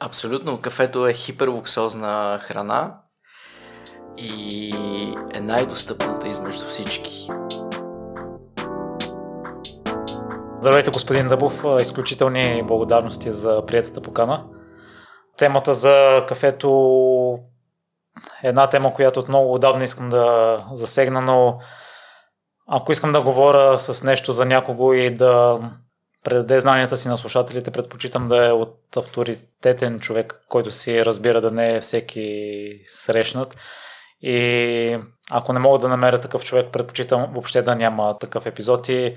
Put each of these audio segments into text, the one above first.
Абсолютно. Кафето е хиперлуксозна храна и е най-достъпната измежду всички. Здравейте, господин Дъбов. Изключителни благодарности за приятата покана. Темата за кафето е една тема, която от много отдавна искам да засегна, но ако искам да говоря с нещо за някого и да предаде знанията си на слушателите, предпочитам да е от авторитетен човек, който си разбира да не е всеки срещнат. И ако не мога да намеря такъв човек, предпочитам въобще да няма такъв епизод и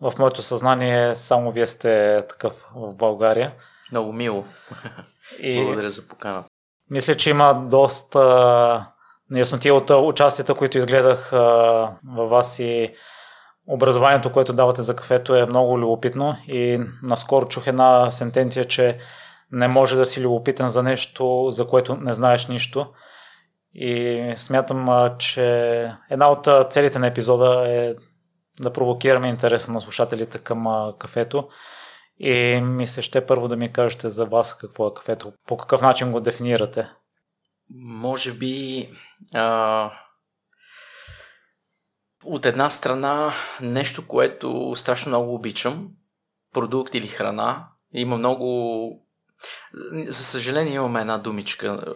в моето съзнание само вие сте такъв в България. Много мило. И... Благодаря за покана. Мисля, че има доста неясноти от участията, които изгледах във вас и образованието, което давате за кафето е много любопитно и наскоро чух една сентенция, че не може да си любопитен за нещо, за което не знаеш нищо. И смятам, че една от целите на епизода е да провокираме интереса на слушателите към кафето. И ми се ще първо да ми кажете за вас какво е кафето, по какъв начин го дефинирате. Може би а, от една страна нещо, което страшно много обичам, продукт или храна. Има много... За съжаление имаме една думичка,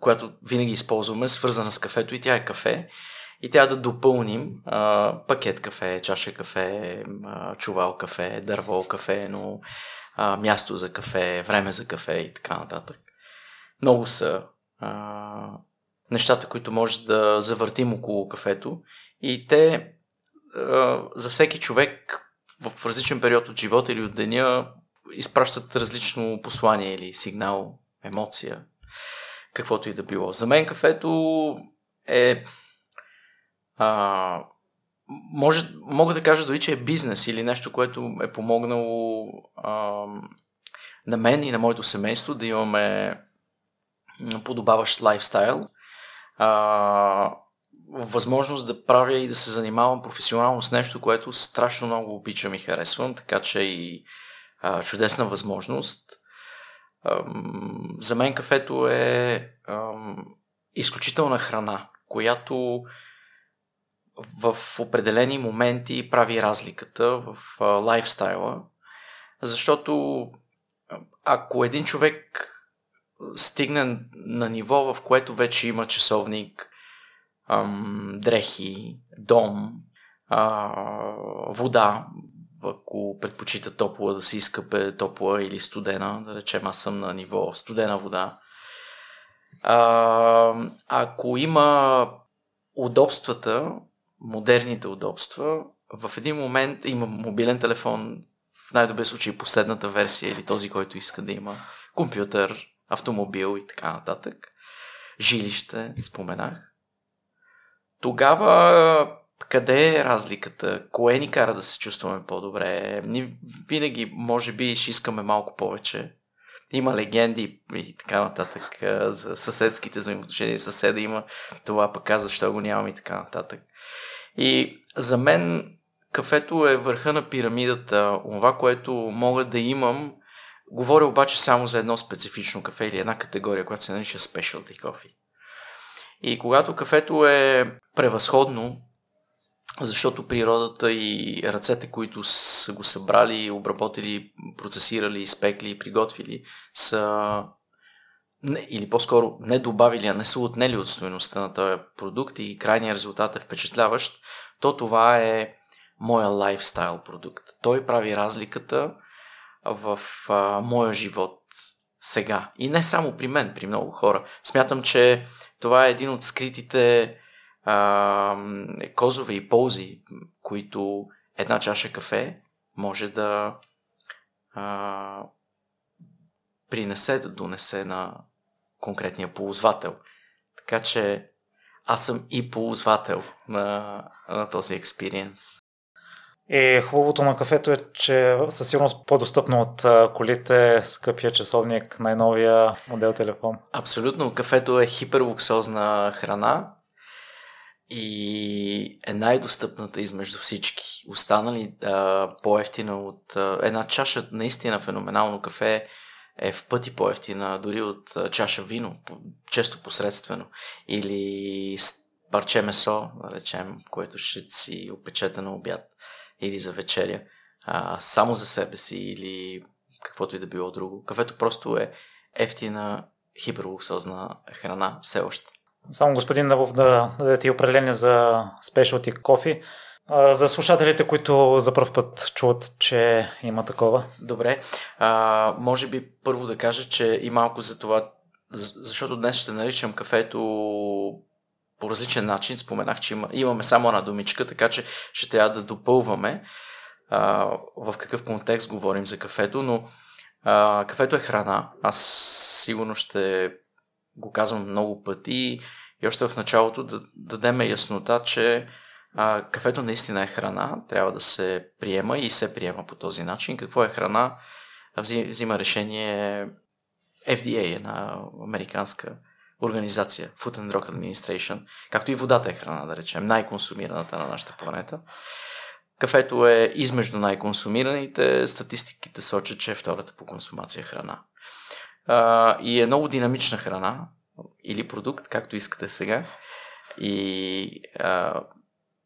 която винаги използваме, свързана с кафето и тя е кафе. И трябва да допълним а, пакет кафе, чаша кафе, а, чувал кафе, дърво кафе, но а, място за кафе, време за кафе и така нататък. Много са а, нещата, които може да завъртим около кафето и те за всеки човек в различен период от живота или от деня изпращат различно послание или сигнал, емоция, каквото и да било. За мен кафето е а, може, мога да кажа дори, че е бизнес или нещо, което е помогнало а, на мен и на моето семейство да имаме подобаващ лайфстайл. А, възможност да правя и да се занимавам професионално с нещо, което страшно много обичам и харесвам, така че и а, чудесна възможност. А, за мен кафето е а, изключителна храна, която в определени моменти прави разликата в а, лайфстайла, защото ако един човек стигне на ниво, в което вече има часовник, ам, дрехи, дом, а, вода, ако предпочита топла, да се иска бе топла или студена, да речем аз съм на ниво студена вода. А, ако има удобствата, модерните удобства, в един момент има мобилен телефон, в най-добрия случай последната версия или този, който иска да има компютър, автомобил и така нататък. Жилище, споменах. Тогава къде е разликата? Кое ни кара да се чувстваме по-добре? Ни винаги, може би, ще искаме малко повече. Има легенди и така нататък за съседските взаимоотношения. Съседа има това, пък каза, защо го нямам и така нататък. И за мен кафето е върха на пирамидата. Това, което мога да имам, говоря обаче само за едно специфично кафе или една категория, която се нарича Specialty Coffee. И когато кафето е превъзходно, защото природата и ръцете, които са го събрали, обработили, процесирали, изпекли и приготвили, са не, или по-скоро не добавили, а не са отнели от стоеността на този продукт и крайният резултат е впечатляващ, то това е моя лайфстайл продукт. Той прави разликата в а, моя живот сега. И не само при мен, при много хора. Смятам, че това е един от скритите а, козове и ползи, които една чаша кафе може да а, принесе, да донесе на конкретния ползвател. Така че аз съм и ползвател на, на този експириенс. И хубавото на кафето е, че със сигурност по-достъпно от колите, скъпия часовник, най-новия модел телефон. Абсолютно. Кафето е хиперлуксозна храна и е най-достъпната измежду всички. Останали а, по-ефтина от а, една чаша наистина феноменално кафе е в пъти по-ефтина, дори от чаша вино, често посредствено. Или парче месо, да речем, което ще си опечете на обяд или за вечеря, а, само за себе си или каквото и да било друго. Кафето просто е ефтина, хиперлуксозна храна все още. Само господин Навов да дадете определение за спешалти кофи. За слушателите, които за първ път чуват, че има такова. Добре. А, може би първо да кажа, че и малко за това, защото днес ще наричам кафето по различен начин. Споменах, че има, имаме само една думичка, така че ще трябва да допълваме а, в какъв контекст говорим за кафето, но а, кафето е храна. Аз сигурно ще го казвам много пъти и още в началото да, да дадем яснота, че а, кафето наистина е храна, трябва да се приема и се приема по този начин. Какво е храна? Взима решение FDA, една американска организация, Food and Drug Administration, както и водата е храна, да речем, най-консумираната на нашата планета. Кафето е измежду най-консумираните, статистиките сочат, че е втората по консумация храна. А, и е много динамична храна, или продукт, както искате сега. И а,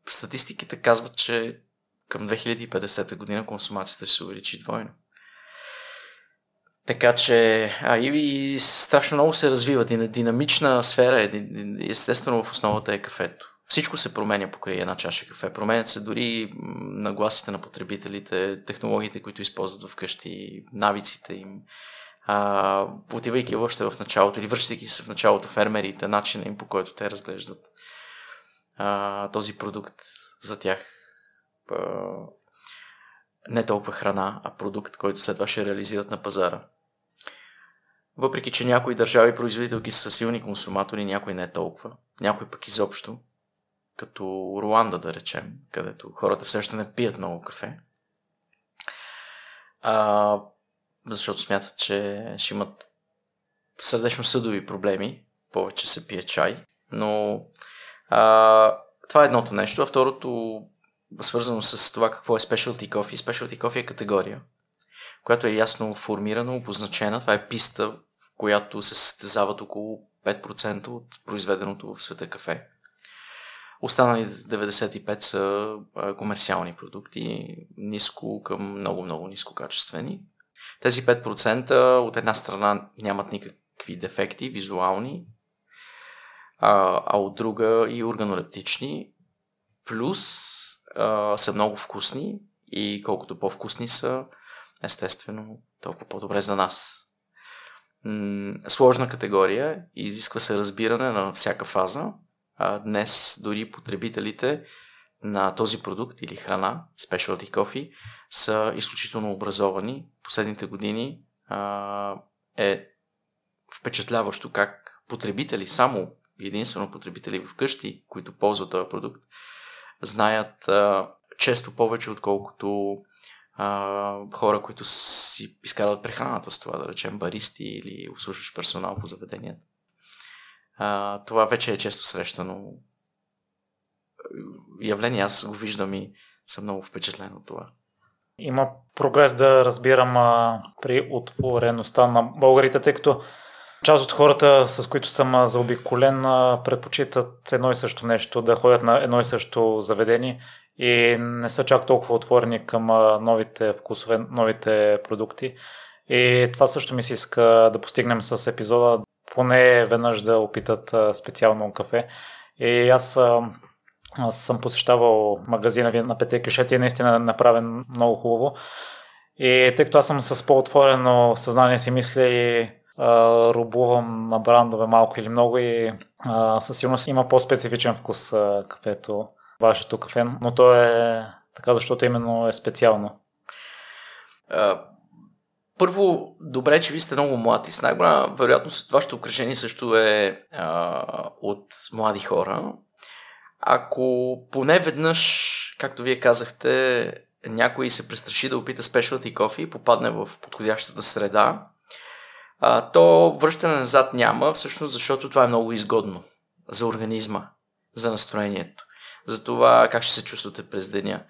статистиките казват, че към 2050 година консумацията ще се увеличи двойно. Така че, а и, и страшно много се развива. Динамична сфера е, естествено в основата е кафето. Всичко се променя покрай една чаша кафе. Променят се дори нагласите на потребителите, технологиите, които използват вкъщи, навиците им. А, отивайки още в началото или връщайки се в началото фермерите, начина им по който те разглеждат а, този продукт за тях. А, не толкова храна, а продукт, който след това ще реализират на пазара. Въпреки, че някои държави производителки са силни консуматори, някои не толкова. Някои пък изобщо. Като Руанда, да речем, където хората все още не пият много кафе. А, защото смятат, че ще имат сърдечно-съдови проблеми. Повече се пие чай. Но а, това е едното нещо. А второто, свързано с това какво е specialty coffee. Specialty coffee е категория, която е ясно формирана, обозначена. Това е писта, която се състезават около 5% от произведеното в света кафе. Останалите 95 са комерциални продукти, ниско към много-много ниско качествени. Тези 5% от една страна нямат никакви дефекти визуални, а, а от друга и органолептични, плюс а, са много вкусни и колкото по-вкусни са, естествено, толкова по-добре за нас. Сложна категория, изисква се разбиране на всяка фаза. А, днес дори потребителите на този продукт или храна, specialty coffee, са изключително образовани. Последните години а, е впечатляващо как потребители, само единствено потребители вкъщи, които ползват този продукт, знаят а, често повече, отколкото а, хора, които си изкарват прехраната с това, да речем баристи или услужващ персонал по заведенията. Това вече е често срещано явление. Аз го виждам и съм много впечатлен от това. Има прогрес да разбирам а, при отвореността на българите, тъй като част от хората, с които съм заобиколен, предпочитат едно и също нещо, да ходят на едно и също заведение и не са чак толкова отворени към новите вкусове, новите продукти. И това също ми се иска да постигнем с епизода, поне веднъж да опитат специално кафе. И аз аз съм посещавал магазина ви на Пете Кюшети и е наистина направен много хубаво. И тъй като аз съм с по-отворено съзнание си мисля и а, рубувам на брандове малко или много и а, със сигурност има по-специфичен вкус а, кафето, вашето кафе, но то е така, защото именно е специално. Първо, добре, че ви сте много млади. С най-голяма вероятност вашето окръжение също е а, от млади хора. Ако поне веднъж, както вие казахте, някой се престраши да опита specialty кофе и попадне в подходящата среда, а, то връщане назад няма, всъщност защото това е много изгодно за организма, за настроението, за това как ще се чувствате през деня.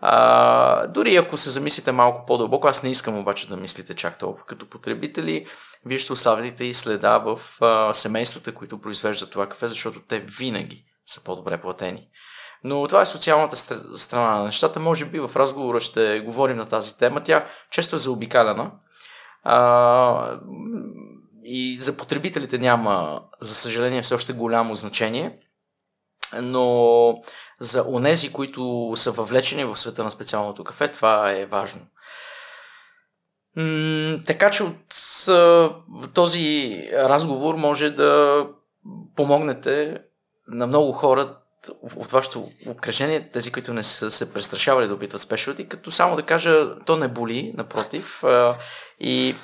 А, дори ако се замислите малко по-дълбоко, аз не искам обаче да мислите чак толкова като потребители, вие ще оставите и следа в а, семействата, които произвеждат това кафе, защото те винаги са по-добре платени. Но това е социалната страна на нещата. Може би в разговора ще говорим на тази тема. Тя често е заобикаляна. А, и за потребителите няма, за съжаление, все още голямо значение. Но за онези, които са въвлечени в света на специалното кафе, това е важно. Така че от този разговор може да помогнете на много хора от вашето обкръжение, тези, които не са се престрашавали да опитват спешалти, като само да кажа, то не боли, напротив. И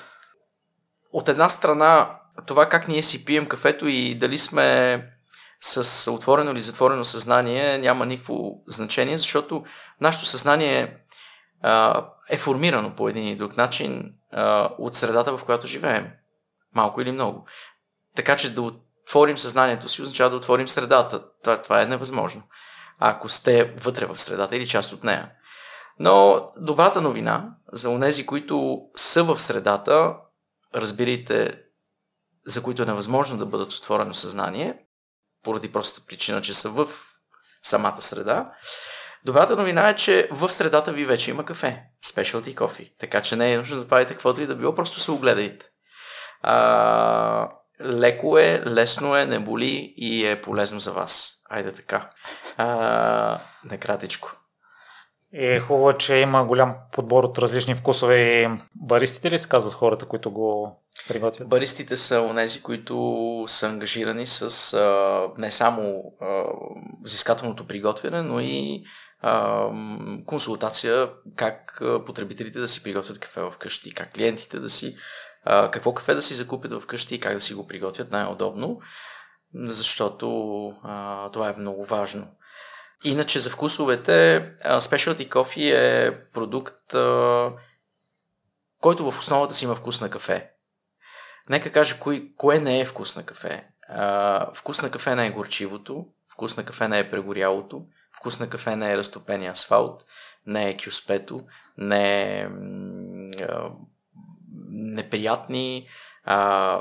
от една страна, това как ние си пием кафето и дали сме с отворено или затворено съзнание няма никакво значение, защото нашето съзнание е формирано по един или друг начин от средата, в която живеем. Малко или много. Така че да отворим съзнанието си, означава да отворим средата. Това, това е невъзможно. Ако сте вътре в средата или част от нея. Но добрата новина за онези, които са в средата, разбирайте, за които е невъзможно да бъдат отворено съзнание, поради простата причина, че са в самата среда. Добрата новина е, че в средата ви вече има кафе. Specialty coffee. Така че не е нужно да правите каквото и да било, просто се огледайте. А, леко е, лесно е, не боли и е полезно за вас. Айде така. А, накратичко. Е хубаво, че има голям подбор от различни вкусове баристите ли се казват хората, които го приготвят? Баристите са онези, които са ангажирани с а, не само а, взискателното приготвяне, но и а, консултация как потребителите да си приготвят кафе вкъщи, как клиентите да си а, какво кафе да си закупят вкъщи и как да си го приготвят най-удобно, защото а, това е много важно. Иначе за вкусовете, Specialty Coffee е продукт, който в основата си има вкус на кафе. Нека кажа кое, кое не е вкус на кафе. Вкус на кафе не е горчивото, вкус на кафе не е прегорялото, вкус на кафе не е разтопения асфалт, не е кюспето, не е неприятни а,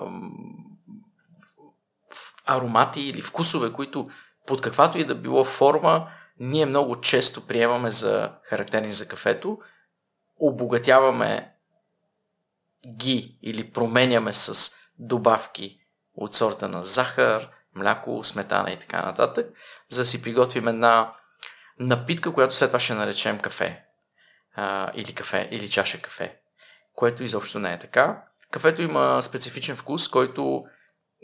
аромати или вкусове, които под каквато и да било форма ние много често приемаме за характерни за кафето, обогатяваме ги или променяме с добавки от сорта на захар, мляко, сметана и така нататък, за да си приготвим една напитка, която след това ще наречем кафе. А, или кафе, или чаша кафе което изобщо не е така. Кафето има специфичен вкус, който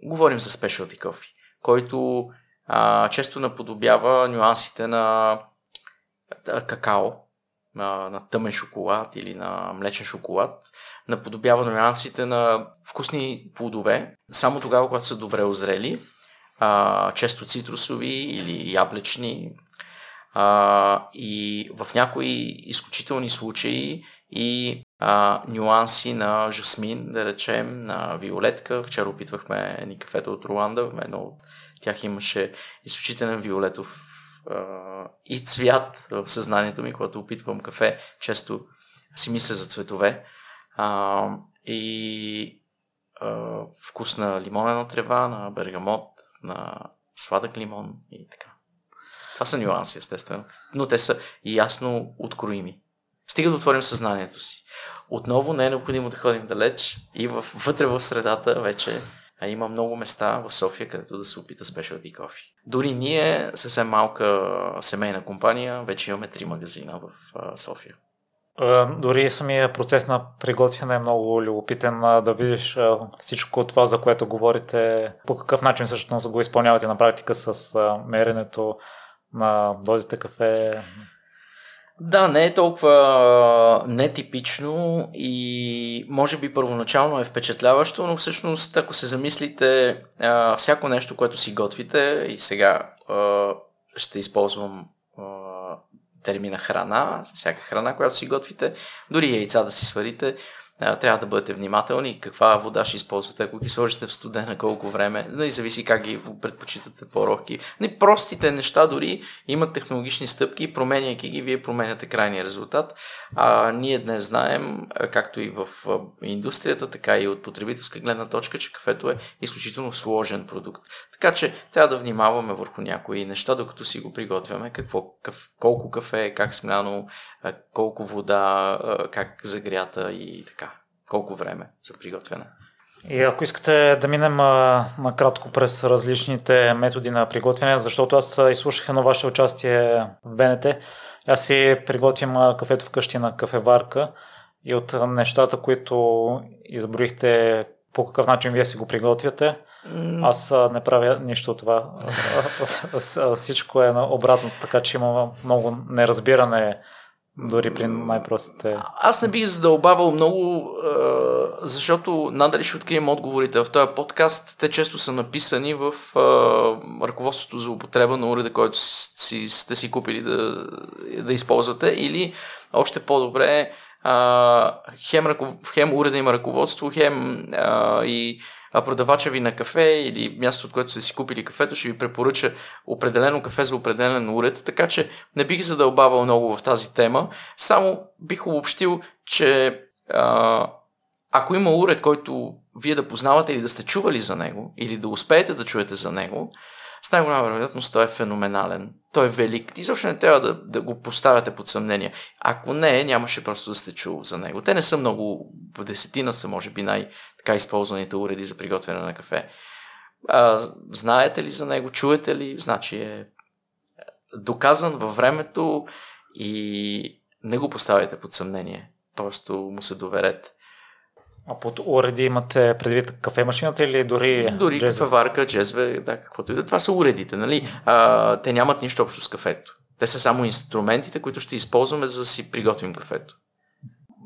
говорим за specialty coffee, който а, често наподобява нюансите на какао, на, на тъмен шоколад или на млечен шоколад, наподобява нюансите на вкусни плодове, само тогава, когато са добре озрели, а, често цитрусови или яблечни, а, и в някои изключителни случаи и а, нюанси на жасмин, да речем, на виолетка. Вчера опитвахме ни кафета от Руанда, едно от тях имаше изключителен виолетов а, и цвят в съзнанието ми, когато опитвам кафе, често си мисля за цветове. А, и а, вкус на лимонена трева, на бергамот, на сладък лимон и така. Това са нюанси, естествено, но те са ясно откроими. Стига да отворим съзнанието си. Отново не е необходимо да ходим далеч и в, вътре в средата вече а има много места в София, където да се опита Specialty Coffee. Дори ние, съвсем малка семейна компания, вече имаме три магазина в София. Дори самия процес на приготвяне е много любопитен да видиш всичко това, за което говорите, по какъв начин всъщност го изпълнявате на практика с меренето на дозите кафе. Да, не е толкова нетипично и може би първоначално е впечатляващо, но всъщност ако се замислите всяко нещо, което си готвите и сега ще използвам термина храна, всяка храна, която си готвите, дори яйца да си сварите, трябва да бъдете внимателни каква вода ще използвате, ако ги сложите в студена, колко време, не нали, зависи как ги предпочитате по-рохки. Не, простите неща дори имат технологични стъпки, променяйки ги, вие променяте крайния резултат. А ние днес знаем, както и в индустрията, така и от потребителска гледна точка, че кафето е изключително сложен продукт. Така че трябва да внимаваме върху някои неща, докато си го приготвяме, какво, колко кафе, как смляно, колко вода, как загрята и така. Колко време за приготвяне. И ако искате да минем а, накратко през различните методи на приготвяне, защото аз изслушах едно ваше участие в БНТ, аз си приготвям кафето вкъщи на кафеварка и от нещата, които изброихте по какъв начин вие си го приготвяте, аз не правя нищо от това. Всичко е обратно, така че има много неразбиране дори при най-простите. Аз не бих задълбавал много, защото надали ще открием отговорите в този подкаст. Те често са написани в ръководството за употреба на уреда, който си, сте си купили да, да използвате. Или още по-добре, хем, хем уреда има ръководство, хем и продавача ви на кафе или място, от което сте си купили кафето, ще ви препоръча определено кафе за определен уред, така че не бих задълбавал много в тази тема. Само бих обобщил, че а, ако има уред, който вие да познавате или да сте чували за него, или да успеете да чуете за него, с най-голяма вероятност той е феноменален. Той е велик. И защо не трябва да, да го поставяте под съмнение. Ако не, нямаше просто да сте чул за него. Те не са много, в десетина са може би най-така използваните уреди за приготвяне на кафе. А, знаете ли за него, чуете ли, значи е доказан във времето и не го поставяйте под съмнение. Просто му се доверете. А под уреди имате предвид кафемашината или дори Дори джезве? кафеварка, джезве, да, каквото и да. Това са уредите, нали? А, те нямат нищо общо с кафето. Те са само инструментите, които ще използваме за да си приготвим кафето.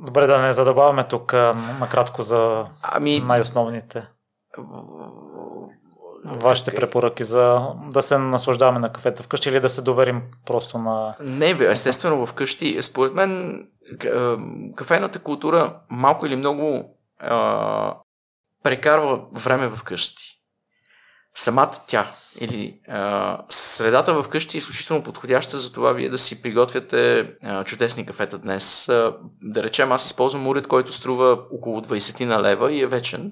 Добре, да не задобаваме тук накратко за ами... най-основните. Вашите okay. препоръки за да се наслаждаваме на кафета вкъщи или да се доверим просто на... Не, естествено вкъщи. Според мен кафената култура малко или много а, прекарва време вкъщи. Самата тя или а, средата вкъщи е изключително подходяща за това вие да си приготвяте а, чудесни кафета днес. А, да речем, аз използвам уред, който струва около 20 на лева и е вечен.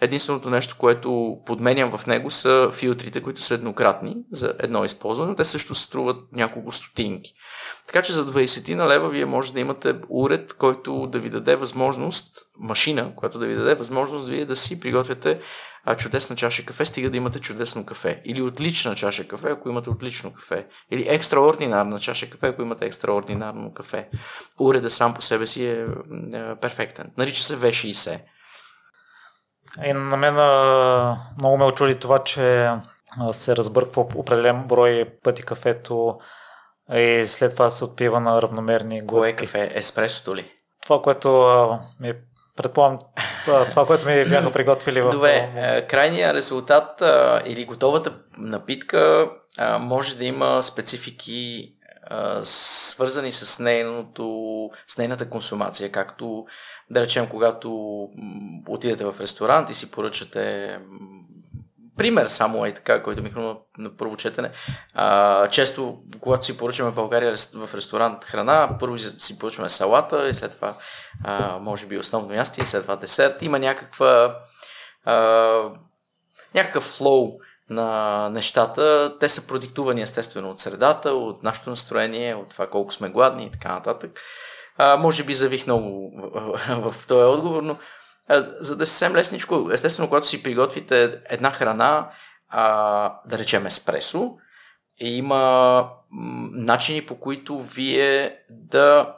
Единственото нещо, което подменям в него са филтрите, които са еднократни за едно използване. Те също струват няколко стотинки. Така че за 20 на лева вие може да имате уред, който да ви даде възможност, машина, която да ви даде възможност вие да си приготвяте чудесна чаша кафе, стига да имате чудесно кафе. Или отлична чаша кафе, ако имате отлично кафе. Или екстраординарна чаша кафе, ако имате екстраординарно кафе. Уреда сам по себе си е, е перфектен. Нарича се V60. И на мен много ме очуди това, че се разбърква определен брой пъти кафето и след това се отпива на равномерни глътки. Кое кафе? Еспресото ли? Това, което ми предполагам, това, което ми бяха приготвили в... Добре, крайният резултат или готовата напитка може да има специфики свързани с нейното, с нейната консумация, както да речем, когато отидете в ресторант и си поръчате пример само е така, който ми хрумва на първо четене. А, често, когато си поръчаме в България в ресторант храна, първо си поръчваме салата и след това а, може би основно ястие, след това десерт. Има някаква а, някакъв флоу на нещата. Те са продиктувани естествено от средата, от нашето настроение, от това колко сме гладни и така нататък. А, може би завих много в, в, този отговор, но за да се съвсем лесничко, естествено, когато си приготвите една храна, а, да речем еспресо, има начини по които вие да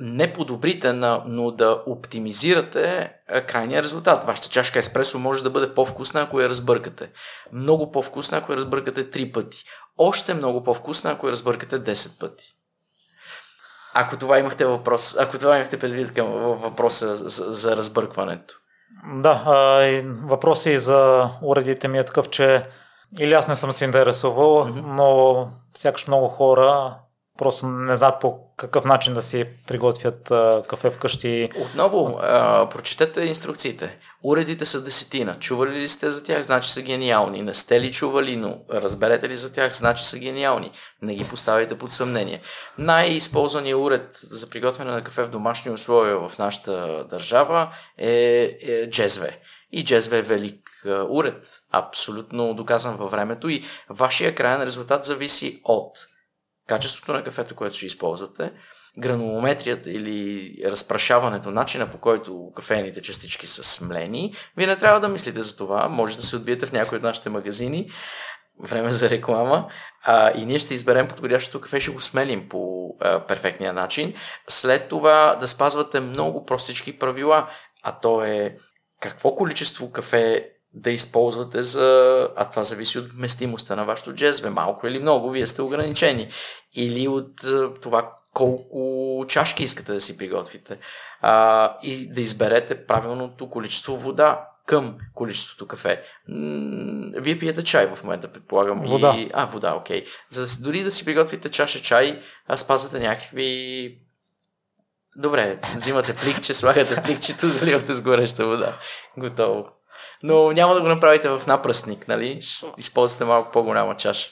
не подобрите, но да оптимизирате крайния резултат. Вашата чашка еспресо може да бъде по-вкусна, ако я разбъркате. Много по-вкусна, ако я разбъркате 3 пъти. Още много по-вкусна, ако я разбъркате 10 пъти. Ако това имахте въпрос, ако това имахте предвид към въпроса за, за разбъркването. Да, а, и въпросът и за уредите ми е такъв, че или аз не съм се интересувал, mm-hmm. но сякаш много хора просто не знаят по какъв начин да си приготвят а, кафе вкъщи. Отново, а, прочетете инструкциите. Уредите са десетина. Чували ли сте за тях, значи са гениални. Не сте ли чували, но разберете ли за тях, значи са гениални. Не ги поставите под съмнение. Най-използваният уред за приготвяне на кафе в домашни условия в нашата държава е, е джезве. И джезве е велик уред, абсолютно доказан във времето и вашия крайен резултат зависи от качеството на кафето, което ще използвате, гранулометрията или разпрашаването, начина по който кафейните частички са смлени, вие не трябва да мислите за това. Може да се отбиете в някои от нашите магазини. Време за реклама. А, и ние ще изберем подходящото кафе, ще го смелим по а, перфектния начин. След това да спазвате много простички правила, а то е какво количество кафе да използвате за... А това зависи от вместимостта на вашето джезве. Малко или много, вие сте ограничени. Или от това колко чашки искате да си приготвите. А, и да изберете правилното количество вода към количеството кафе. Вие пиете чай в момента, предполагам. Вода. И... А, вода, окей. За дори да си приготвите чаша чай, а спазвате някакви Добре, взимате пликче, слагате пликчето, заливате с гореща вода. Готово. Но няма да го направите в напръстник, нали? Ще използвате малко по-голяма чаша.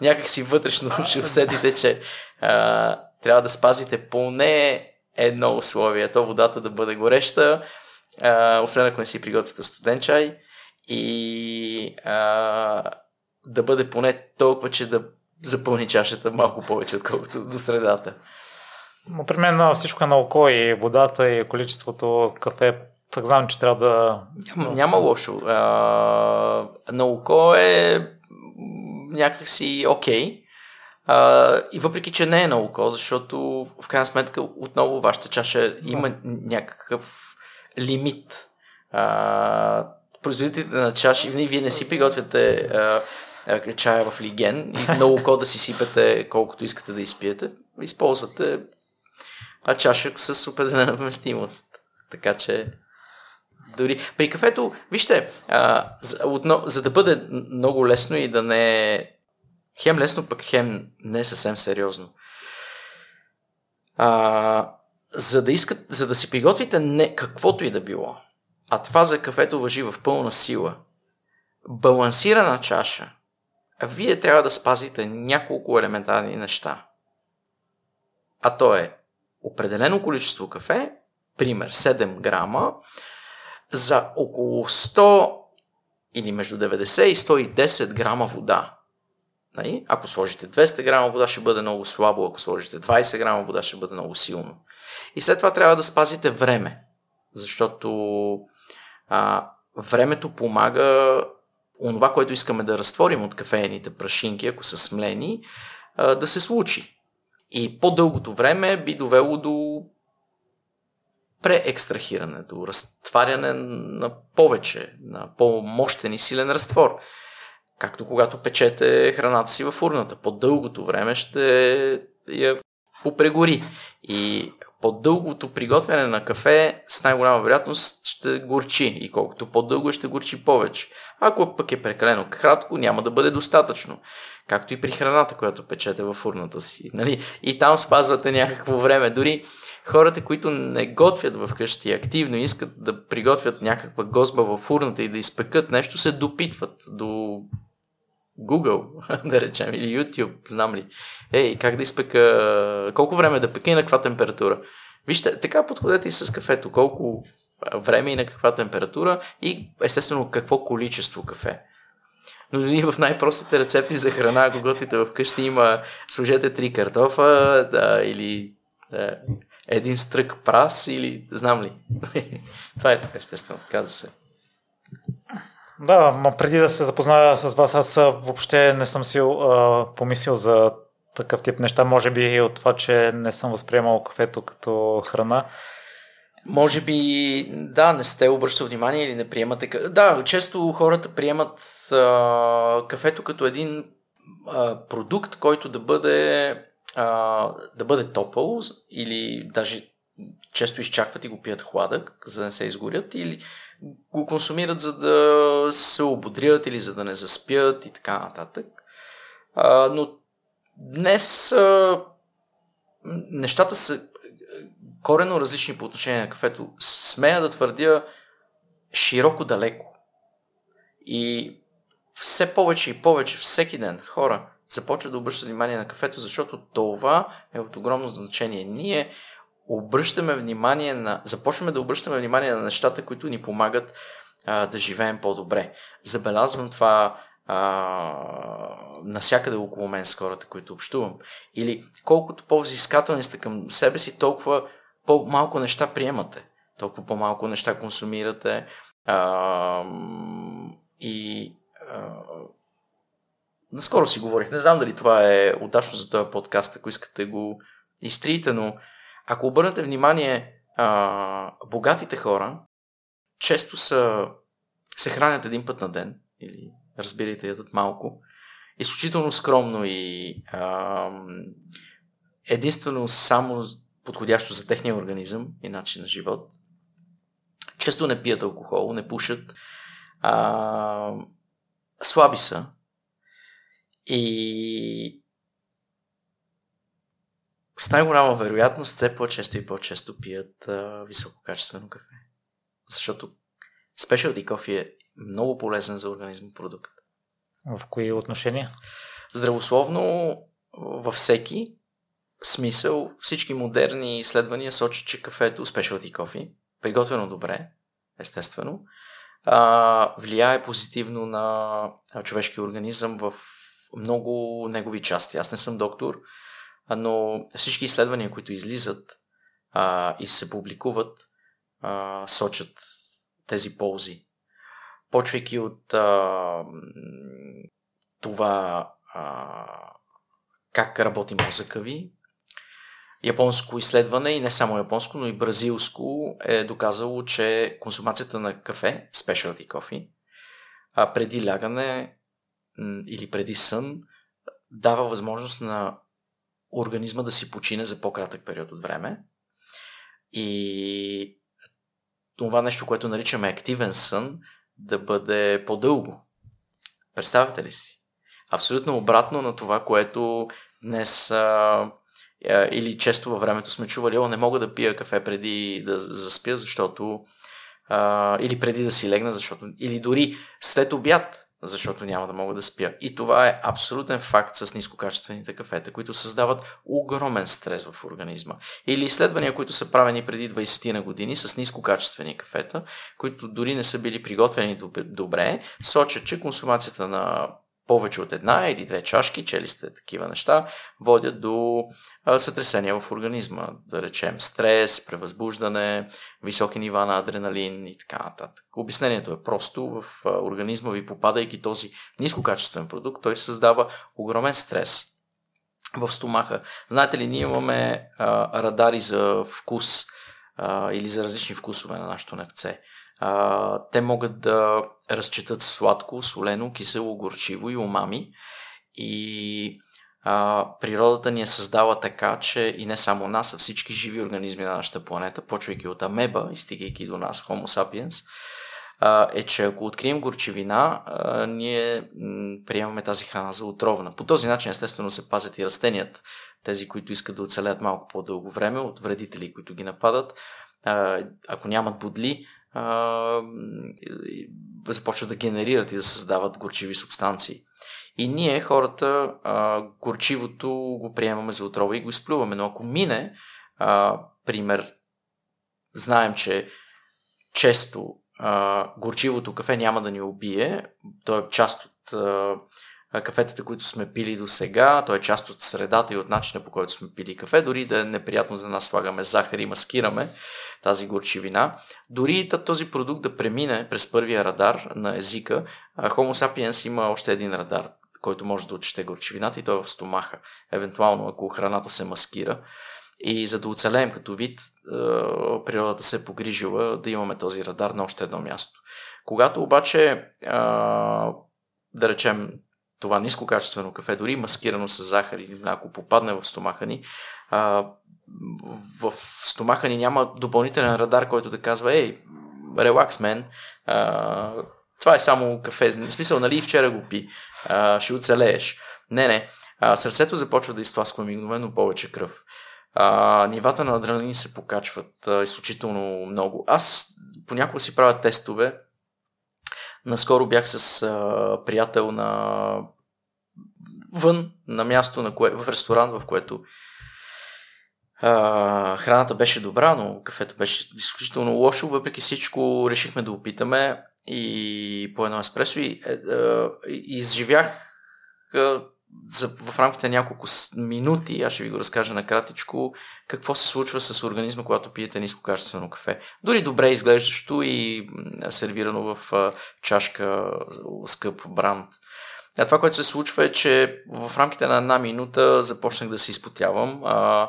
Някак си вътрешно ще усетите, че а, трябва да спазите поне едно условие. То водата да бъде гореща, а, освен ако не си приготвите студен чай и а, да бъде поне толкова, че да запълни чашата малко повече, отколкото до средата. Но при мен всичко е на око и водата и количеството кафе пък знам, че трябва да... Няма, няма лошо. А, на око е някакси окей. Okay. А, и въпреки, че не е на око, защото в крайна сметка отново вашата чаша има да. някакъв лимит. А, производителите на чаши, вие не си приготвяте а, а, чая в лиген и на око да си сипете колкото искате да изпиете. Използвате а чаша с определена вместимост. Така че дори при кафето, вижте, а, за, отно, за да бъде много лесно и да не е хем лесно, пък хем не е съвсем сериозно. А, за, да искат, за да си приготвите не каквото и да било, а това за кафето въжи в пълна сила, балансирана чаша, вие трябва да спазите няколко елементарни неща. А то е определено количество кафе, пример 7 грама, за около 100 или между 90 и 110 грама вода. Нали? Ако сложите 200 грама вода, ще бъде много слабо, ако сложите 20 грама вода, ще бъде много силно. И след това трябва да спазите време, защото а, времето помага онова, което искаме да разтворим от кафеените прашинки, ако са смлени, а, да се случи. И по-дългото време би довело до преекстрахиране, до разтваряне на повече, на по-мощен и силен разтвор. Както когато печете храната си в урната. По-дългото време ще я попрегори. И по-дългото приготвяне на кафе с най-голяма вероятност ще горчи. И колкото по-дълго ще горчи повече. Ако пък е прекалено кратко, няма да бъде достатъчно. Както и при храната, която печете в урната си. Нали? И там спазвате някакво време. Дори хората, които не готвят в къщи активно, искат да приготвят някаква гозба в урната и да изпекат нещо, се допитват до Google, да речем, или YouTube, знам ли. Ей, как да изпека, колко време да пека и на каква температура. Вижте, така подходете и с кафето. Колко време и на каква температура и естествено какво количество кафе. Но дори в най-простите рецепти за храна, ако готвите вкъщи, има сложете три картофа да, или да, един стрък прас или знам ли. Това е така естествено, така да се. Да, ма преди да се запозная с вас, аз въобще не съм си а, помислил за такъв тип неща. Може би и от това, че не съм възприемал кафето като храна. Може би, да, не сте обръщали внимание или не приемате. Да, често хората приемат а, кафето като един а, продукт, който да бъде, а, да бъде топъл или даже често изчакват и го пият хладък, за да не се изгорят или го консумират за да се ободрят или за да не заспят и така нататък. А, но днес а, нещата са корено различни по отношение на кафето. Смея да твърдя широко далеко. И все повече и повече, всеки ден, хора започват да обръщат внимание на кафето, защото това е от огромно значение. Ние обръщаме внимание на, започваме да обръщаме внимание на нещата, които ни помагат а, да живеем по-добре. Забелязвам това а, насякъде около мен с хората, които общувам. Или колкото по-взискателни сте към себе си, толкова по-малко неща приемате, толкова по-малко неща консумирате. А, и а, наскоро си говорих, не знам дали това е удачно за този подкаст, ако искате го изтриете, но ако обърнете внимание, а, богатите хора често са, се хранят един път на ден, или разбирайте, ядат малко, изключително скромно и а, единствено само подходящо за техния организъм и начин на живот. Често не пият алкохол, не пушат, а, слаби са и с най-голяма вероятност все по-често и по-често пият а, висококачествено кафе. Защото спешалти кофе е много полезен за организма продукт. В кои отношения? Здравословно във всеки смисъл всички модерни изследвания сочат, че кафето, спешалти кофе, приготвено добре, естествено, а, влияе позитивно на човешкия организъм в много негови части. Аз не съм доктор, но всички изследвания, които излизат а, и се публикуват, а, сочат тези ползи. Почвайки от а, това а, как работи мозъка ви, японско изследване и не само японско, но и бразилско е доказало, че консумацията на кафе, specialty coffee, а преди лягане или преди сън, дава възможност на организма да си почине за по-кратък период от време. И това нещо, което наричаме активен сън, да бъде по-дълго. Представяте ли си? Абсолютно обратно на това, което днес а, или често във времето сме чували, о, не мога да пия кафе преди да заспя, защото а, или преди да си легна, защото или дори след обяд, защото няма да мога да спя. И това е абсолютен факт с нискокачествените кафета, които създават огромен стрес в организма. Или изследвания, които са правени преди 20 на години с нискокачествени кафета, които дори не са били приготвени добре, сочат, че консумацията на повече от една или две чашки, чели сте такива неща, водят до сътресения в организма. Да речем стрес, превъзбуждане, високи нива на адреналин и така нататък. Обяснението е просто в организма ви, попадайки този нискокачествен продукт, той създава огромен стрес в стомаха. Знаете ли, ние имаме а, радари за вкус а, или за различни вкусове на нашето непце а, те могат да разчитат сладко, солено, кисело, горчиво и умами. И а, природата ни е създала така, че и не само нас, а всички живи организми на нашата планета, почвайки от амеба и стигайки до нас, Homo sapiens, е, че ако открием горчивина, а, ние приемаме тази храна за отровна. По този начин, естествено, се пазят и растенията, тези, които искат да оцелят малко по-дълго време от вредители, които ги нападат. Ако нямат бодли, а, започват да генерират и да създават горчиви субстанции. И ние, хората, а, горчивото го приемаме за отрова и го изплюваме. Но ако мине, а, пример, знаем, че често а, горчивото кафе няма да ни убие. То е част от а, кафетата, които сме пили до сега. То е част от средата и от начина по който сме пили кафе. Дори да е неприятно за нас слагаме захар и маскираме тази горчивина. Дори този продукт да премине през първия радар на езика, Homo sapiens има още един радар, който може да отчете горчивината и той е в стомаха. Евентуално, ако храната се маскира. И за да оцелеем като вид, природата се е погрижила да имаме този радар на още едно място. Когато обаче, да речем, това нискокачествено кафе, дори маскирано с захар или ако попадне в стомаха ни, в стомаха ни няма допълнителен радар, който да казва, ей, релакс, мен, а, това е само кафе. В смисъл, нали вчера го пи, а, ще оцелееш. Не, не. А, сърцето започва да изтласква мигновено повече кръв. а, нивата на адреналин се покачват а, изключително много. Аз понякога си правя тестове. Наскоро бях с а, приятел на вън, на място, на кое, в ресторант, в което храната беше добра, но кафето беше изключително лошо. Въпреки всичко решихме да опитаме и по едно еспресо и, е, е, изживях е, за, в рамките на няколко минути, аз ще ви го разкажа накратичко, какво се случва с организма, когато пиете нискокачествено кафе. Дори добре изглеждащо и сервирано в чашка скъп бранд. А това, което се случва е, че в рамките на една минута започнах да се изпотявам. А,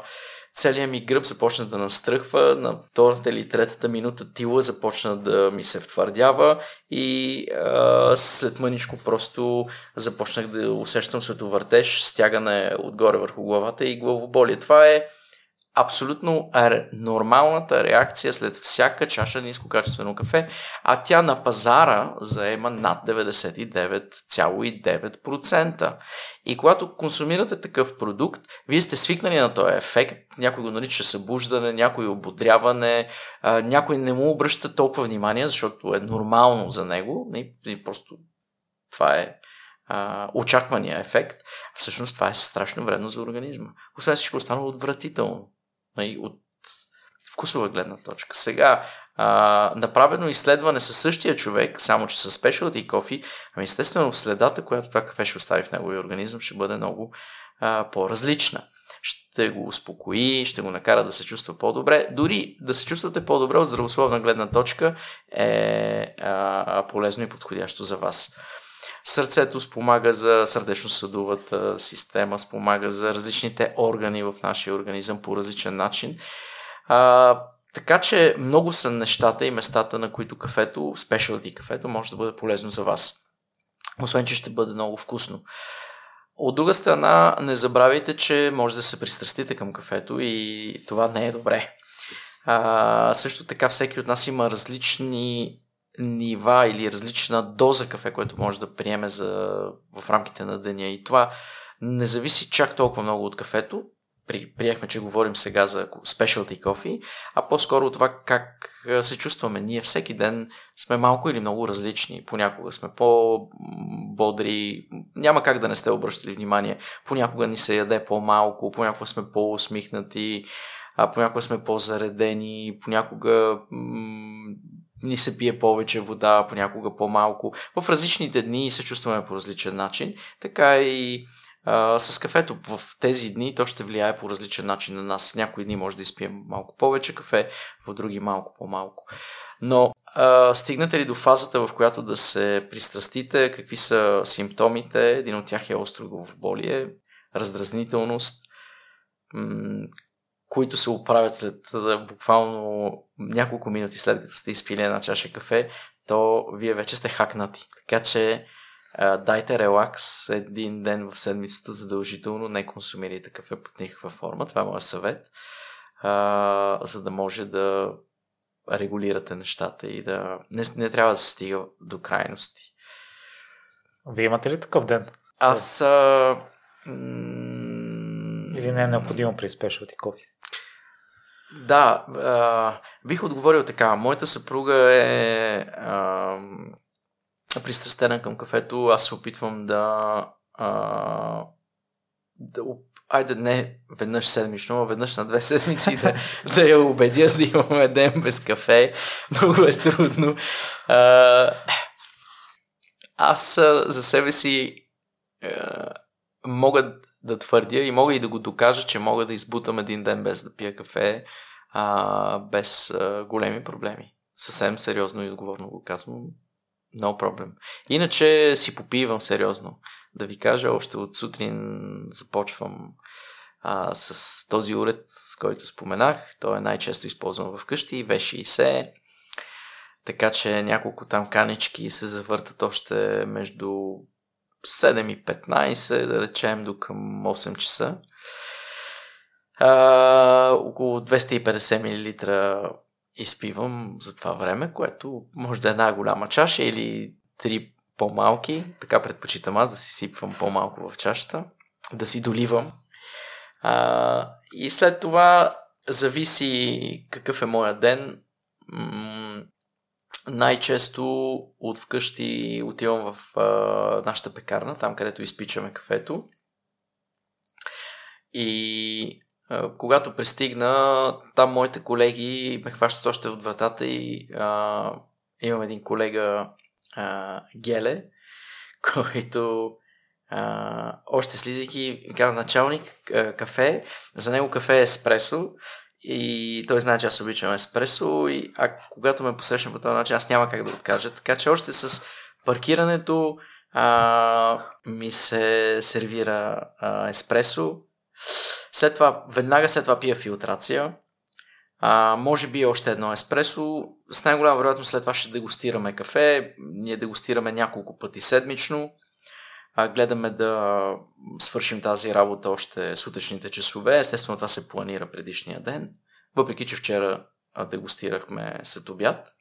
целият ми гръб започна да настръхва, на втората или третата минута тила започна да ми се втвърдява и а, след мъничко просто започнах да усещам световъртеж, стягане отгоре върху главата и главоболие. Това е абсолютно нормалната реакция след всяка чаша нискокачествено кафе, а тя на пазара заема над 99,9%. И когато консумирате такъв продукт, вие сте свикнали на този ефект, някой го нарича събуждане, някой ободряване, някой не му обръща толкова внимание, защото е нормално за него, и просто това е очаквания ефект. Всъщност това е страшно вредно за организма. Освен всичко останало отвратително от вкусова гледна точка. Сега, а, направено изследване със същия човек, само че с specialty кофи, ами естествено следата, която това кафе ще остави в неговия организъм, ще бъде много а, по-различна. Ще го успокои, ще го накара да се чувства по-добре. Дори да се чувствате по-добре от здравословна гледна точка е а, полезно и подходящо за вас. Сърцето спомага за сърдечно-съдовата система, спомага за различните органи в нашия организъм по различен начин. А, така че много са нещата и местата, на които кафето, specialty кафето, може да бъде полезно за вас. Освен, че ще бъде много вкусно. От друга страна, не забравяйте, че може да се пристрастите към кафето и това не е добре. А, също така всеки от нас има различни нива или различна доза кафе, което може да приеме за, в рамките на деня. И това не зависи чак толкова много от кафето. При, приехме, че говорим сега за specialty coffee, а по-скоро това как се чувстваме. Ние всеки ден сме малко или много различни. Понякога сме по-бодри, няма как да не сте обръщали внимание. Понякога ни се яде по-малко, понякога сме по-усмихнати, понякога сме по-заредени, понякога м- ни се пие повече вода, понякога по-малко. В различните дни се чувстваме по различен начин. Така и а, с кафето в тези дни то ще влияе по различен начин на нас. В някои дни може да изпием малко повече кафе, в други малко по-малко. Но а, стигнете ли до фазата, в която да се пристрастите, какви са симптомите? Един от тях е остро главоболие, раздразнителност, които се оправят след буквално няколко минути след като сте изпили една чаша кафе, то вие вече сте хакнати. Така че а, дайте релакс един ден в седмицата задължително, не консумирайте кафе под никаква форма. Това е моят съвет, а, за да може да регулирате нещата и да не, не трябва да се стига до крайности. Вие имате ли такъв ден? Аз а, или не е необходимо при спешалти кофе? Да, а, бих отговорил така. Моята съпруга е а, пристрастена към кафето. Аз се опитвам да, а, да айде не веднъж седмично, а веднъж на две седмици да, да я убедя да имаме ден без кафе. Много е трудно. А, аз за себе си а, мога да твърдя и мога и да го докажа, че мога да избутам един ден без да пия кафе, а, без а, големи проблеми. Съвсем сериозно и отговорно го казвам. No problem. Иначе си попивам сериозно. Да ви кажа, още от сутрин започвам а, с този уред, с който споменах. Той е най-често използван в къщи, V60. Така че няколко там канички се завъртат още между 7 и 15, да речем до към 8 часа. А, около 250 мл изпивам за това време, което може да е една голяма чаша или три по-малки. Така предпочитам аз да си сипвам по-малко в чашата, да си доливам. А, и след това зависи какъв е моя ден. Най-често от вкъщи отивам в а, нашата пекарна, там където изпичаме кафето. И а, когато пристигна, там моите колеги ме хващат още от вратата и а, имам един колега а, Геле, който а, още слизайки, казва началник, кафе, за него кафе е еспресо и той знае, че аз обичам еспресо, и, а когато ме посрещна по този начин, аз няма как да откажа. Така че още с паркирането а, ми се сервира а, еспресо. След това, веднага след това пия филтрация. А, може би още едно еспресо. С най-голяма вероятност след това ще дегустираме кафе. Ние дегустираме няколко пъти седмично. А, гледаме да свършим тази работа още сутрешните часове. Естествено, това се планира предишния ден. Въпреки, че вчера дегустирахме след обяд.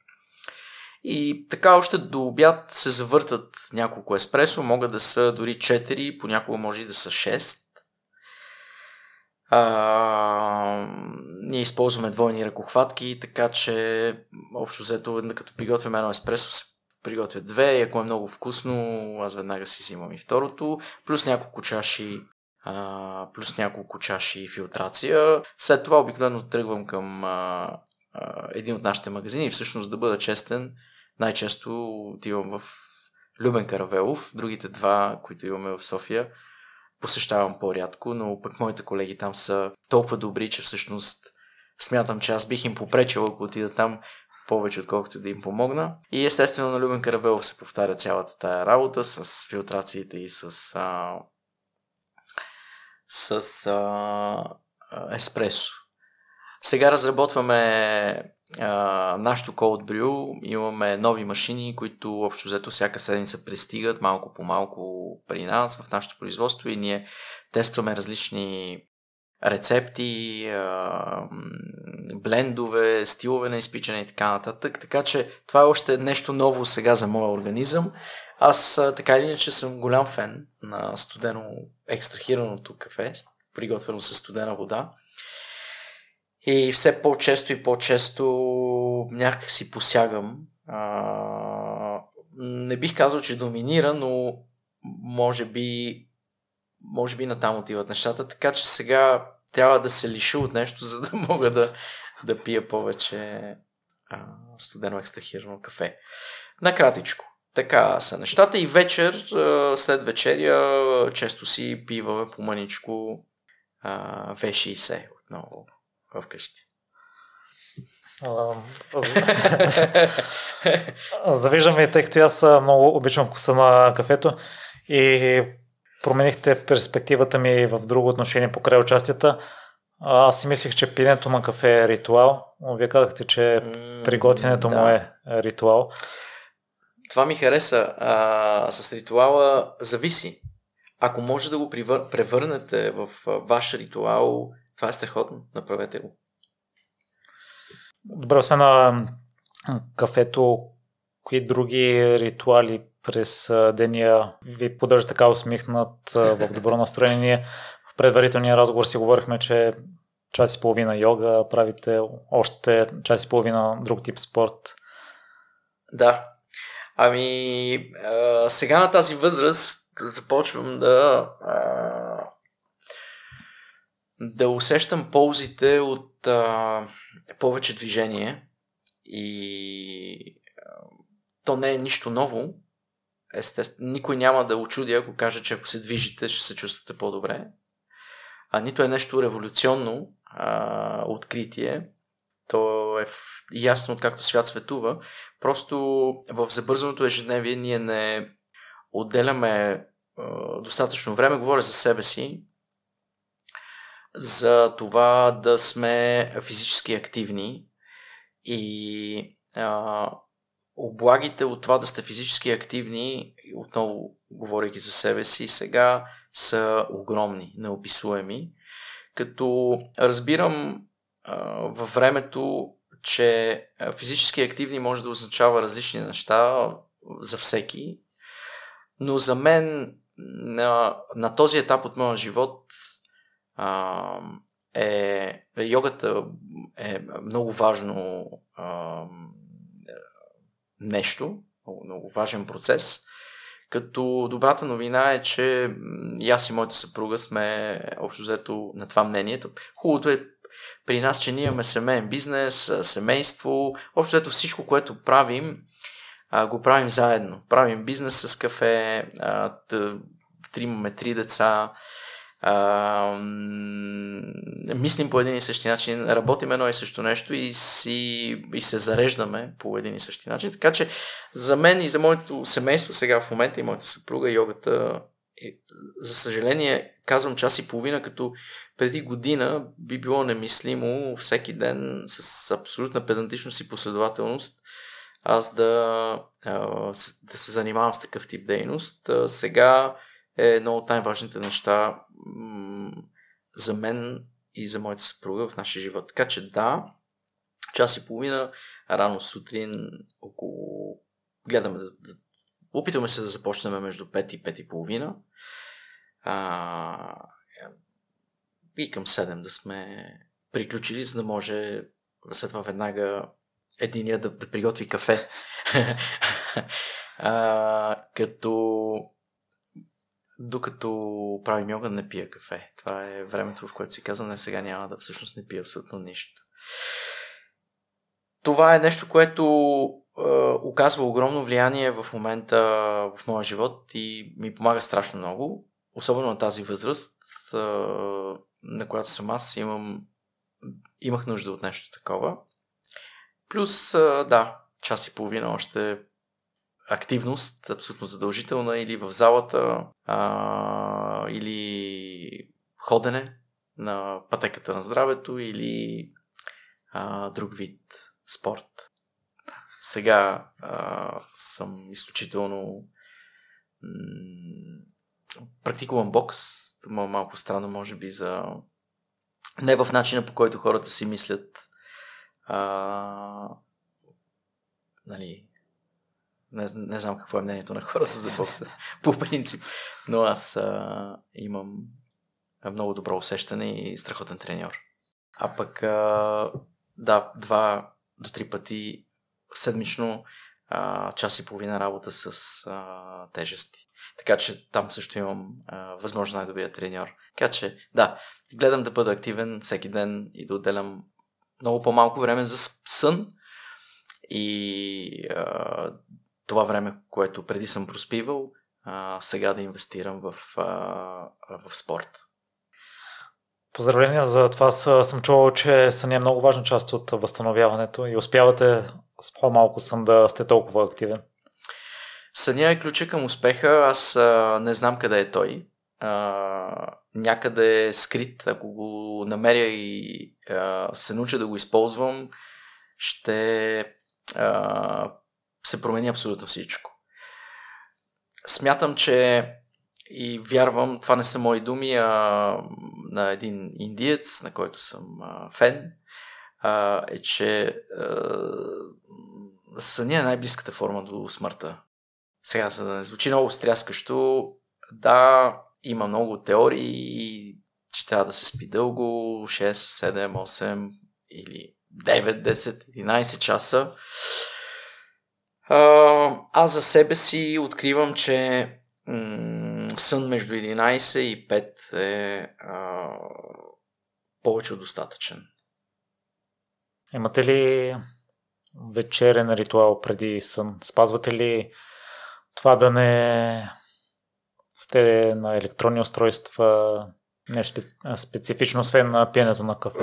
И така още до обяд се завъртат няколко еспресо, могат да са дори 4, понякога може и да са 6. А, ние използваме двойни ръкохватки, така че общо взето, като приготвяме едно еспресо, се приготвя две и ако е много вкусно, аз веднага си взимам и второто, плюс няколко чаши а, плюс няколко чаши филтрация. След това обикновено тръгвам към а, а, един от нашите магазини и всъщност да бъда честен, най-често отивам в Любен Каравелов, другите два, които имаме в София, посещавам по-рядко, но пък моите колеги там са толкова добри, че всъщност смятам, че аз бих им попречил, ако отида там повече, отколкото да им помогна. И естествено на Любен Каравелов се повтаря цялата тая работа с филтрациите и с, а, с а, еспресо. Сега разработваме а, нашото Cold Brew. Имаме нови машини, които общо взето всяка седмица пристигат малко по малко при нас в нашето производство и ние тестваме различни рецепти, блендове, стилове на изпичане и така нататък. Така че това е още нещо ново сега за моя организъм. Аз така или иначе съм голям фен на студено екстрахираното кафе, приготвено с студена вода. И все по-често и по-често някак си посягам. Не бих казал, че доминира, но може би може би натам отиват нещата, така че сега трябва да се лиша от нещо, за да мога да, да пия повече а, студено екстрахирано кафе. Накратичко. Така са нещата и вечер, след вечеря, често си пиваме по маничко V60 отново вкъщи. Завиждам ви, тъй като аз много обичам вкуса на кафето и променихте перспективата ми в друго отношение покрай участията. Аз си мислих, че пинето на кафе е ритуал. Вие казахте, че приготвянето да. му е ритуал. Това ми хареса. А, с ритуала зависи. Ако може да го превърнете в ваш ритуал, това е страхотно. Направете го. Добре, освен на кафето, кои други ритуали през деня ви поддържа така усмихнат в добро настроение? В предварителния разговор си говорихме, че час и половина йога, правите още час и половина друг тип спорт. Да. Ами, а, сега на тази възраст започвам да а, да усещам ползите от а, повече движение и а, то не е нищо ново. Естествено, никой няма да очуди, ако каже, че ако се движите, ще се чувствате по-добре. А нито е нещо революционно а, откритие. То е ясно, откакто свят светува. Просто в забързаното ежедневие ние не отделяме а, достатъчно време, говоря за себе си, за това да сме физически активни и а, облагите от това да сте физически активни, отново говорейки за себе си, сега са огромни, неописуеми. Като разбирам а, във времето, че физически активни може да означава различни неща за всеки, но за мен на, на този етап от моя живот а, е, йогата е много важно а, нещо, много, много важен процес. Като добрата новина е, че и аз и моята съпруга сме общо взето на това мнение. Хубавото е при нас, че ние имаме семейен бизнес, семейство, общо взето всичко, което правим, го правим заедно. Правим бизнес с кафе, имаме три деца, а, мислим по един и същи начин, работим едно и също нещо и, си, и се зареждаме по един и същи начин. Така че за мен и за моето семейство сега в момента и моята съпруга йогата е, за съжаление казвам час и половина, като преди година би било немислимо всеки ден с абсолютна педантичност и последователност аз да, да се занимавам с такъв тип дейност. Сега е едно от най-важните неща за мен и за моята съпруга в нашия живот. Така че да, час и половина, рано сутрин, около... Гледаме да, да... Опитваме се да започнем между 5 и 5 и половина. А... И към 7 да сме приключили, за да може след това веднага единия да, да приготви кафе. а, като докато правим йога, не пия кафе. Това е времето, в което си казвам, не сега няма да всъщност не пия абсолютно нищо. Това е нещо, което е, оказва огромно влияние в момента в моя живот и ми помага страшно много. Особено на тази възраст, е, на която съм аз, имам, имах нужда от нещо такова. Плюс, е, да, час и половина още активност, абсолютно задължителна, или в залата, а, или ходене на пътеката на здравето, или а, друг вид спорт. Сега а, съм изключително практикувам бокс, малко странно може би за не в начина по който хората си мислят а, нали, не, не знам какво е мнението на хората за бокса, по принцип. Но аз а, имам много добро усещане и страхотен треньор. А пък, а, да, два до три пъти седмично а, час и половина работа с а, тежести. Така че там също имам а, възможно най-добрия треньор. Така че, да, гледам да бъда активен всеки ден и да отделям много по-малко време за сън и а, това време, което преди съм проспивал, а, сега да инвестирам в, а, в спорт. Поздравления за това. Съм чувал, че сън е много важна част от възстановяването и успявате с по-малко сън да сте толкова активен. Съня е ключа към успеха. Аз а, не знам къде е той. А, някъде е скрит. Ако го намеря и а, се науча да го използвам, ще а, се промени абсолютно всичко. Смятам, че и вярвам, това не са мои думи, а на един индиец, на който съм фен, е, че а, съня е най-близката форма до смъртта. Сега, за да не звучи много стряскащо, да, има много теории, че трябва да се спи дълго, 6, 7, 8 или 9, 10, 11 часа. Аз за себе си откривам, че м- сън между 11 и 5 е а, повече от достатъчен. Имате ли вечерен ритуал преди сън? Спазвате ли това да не сте на електронни устройства, нещо специфично, освен на пиенето на кафе?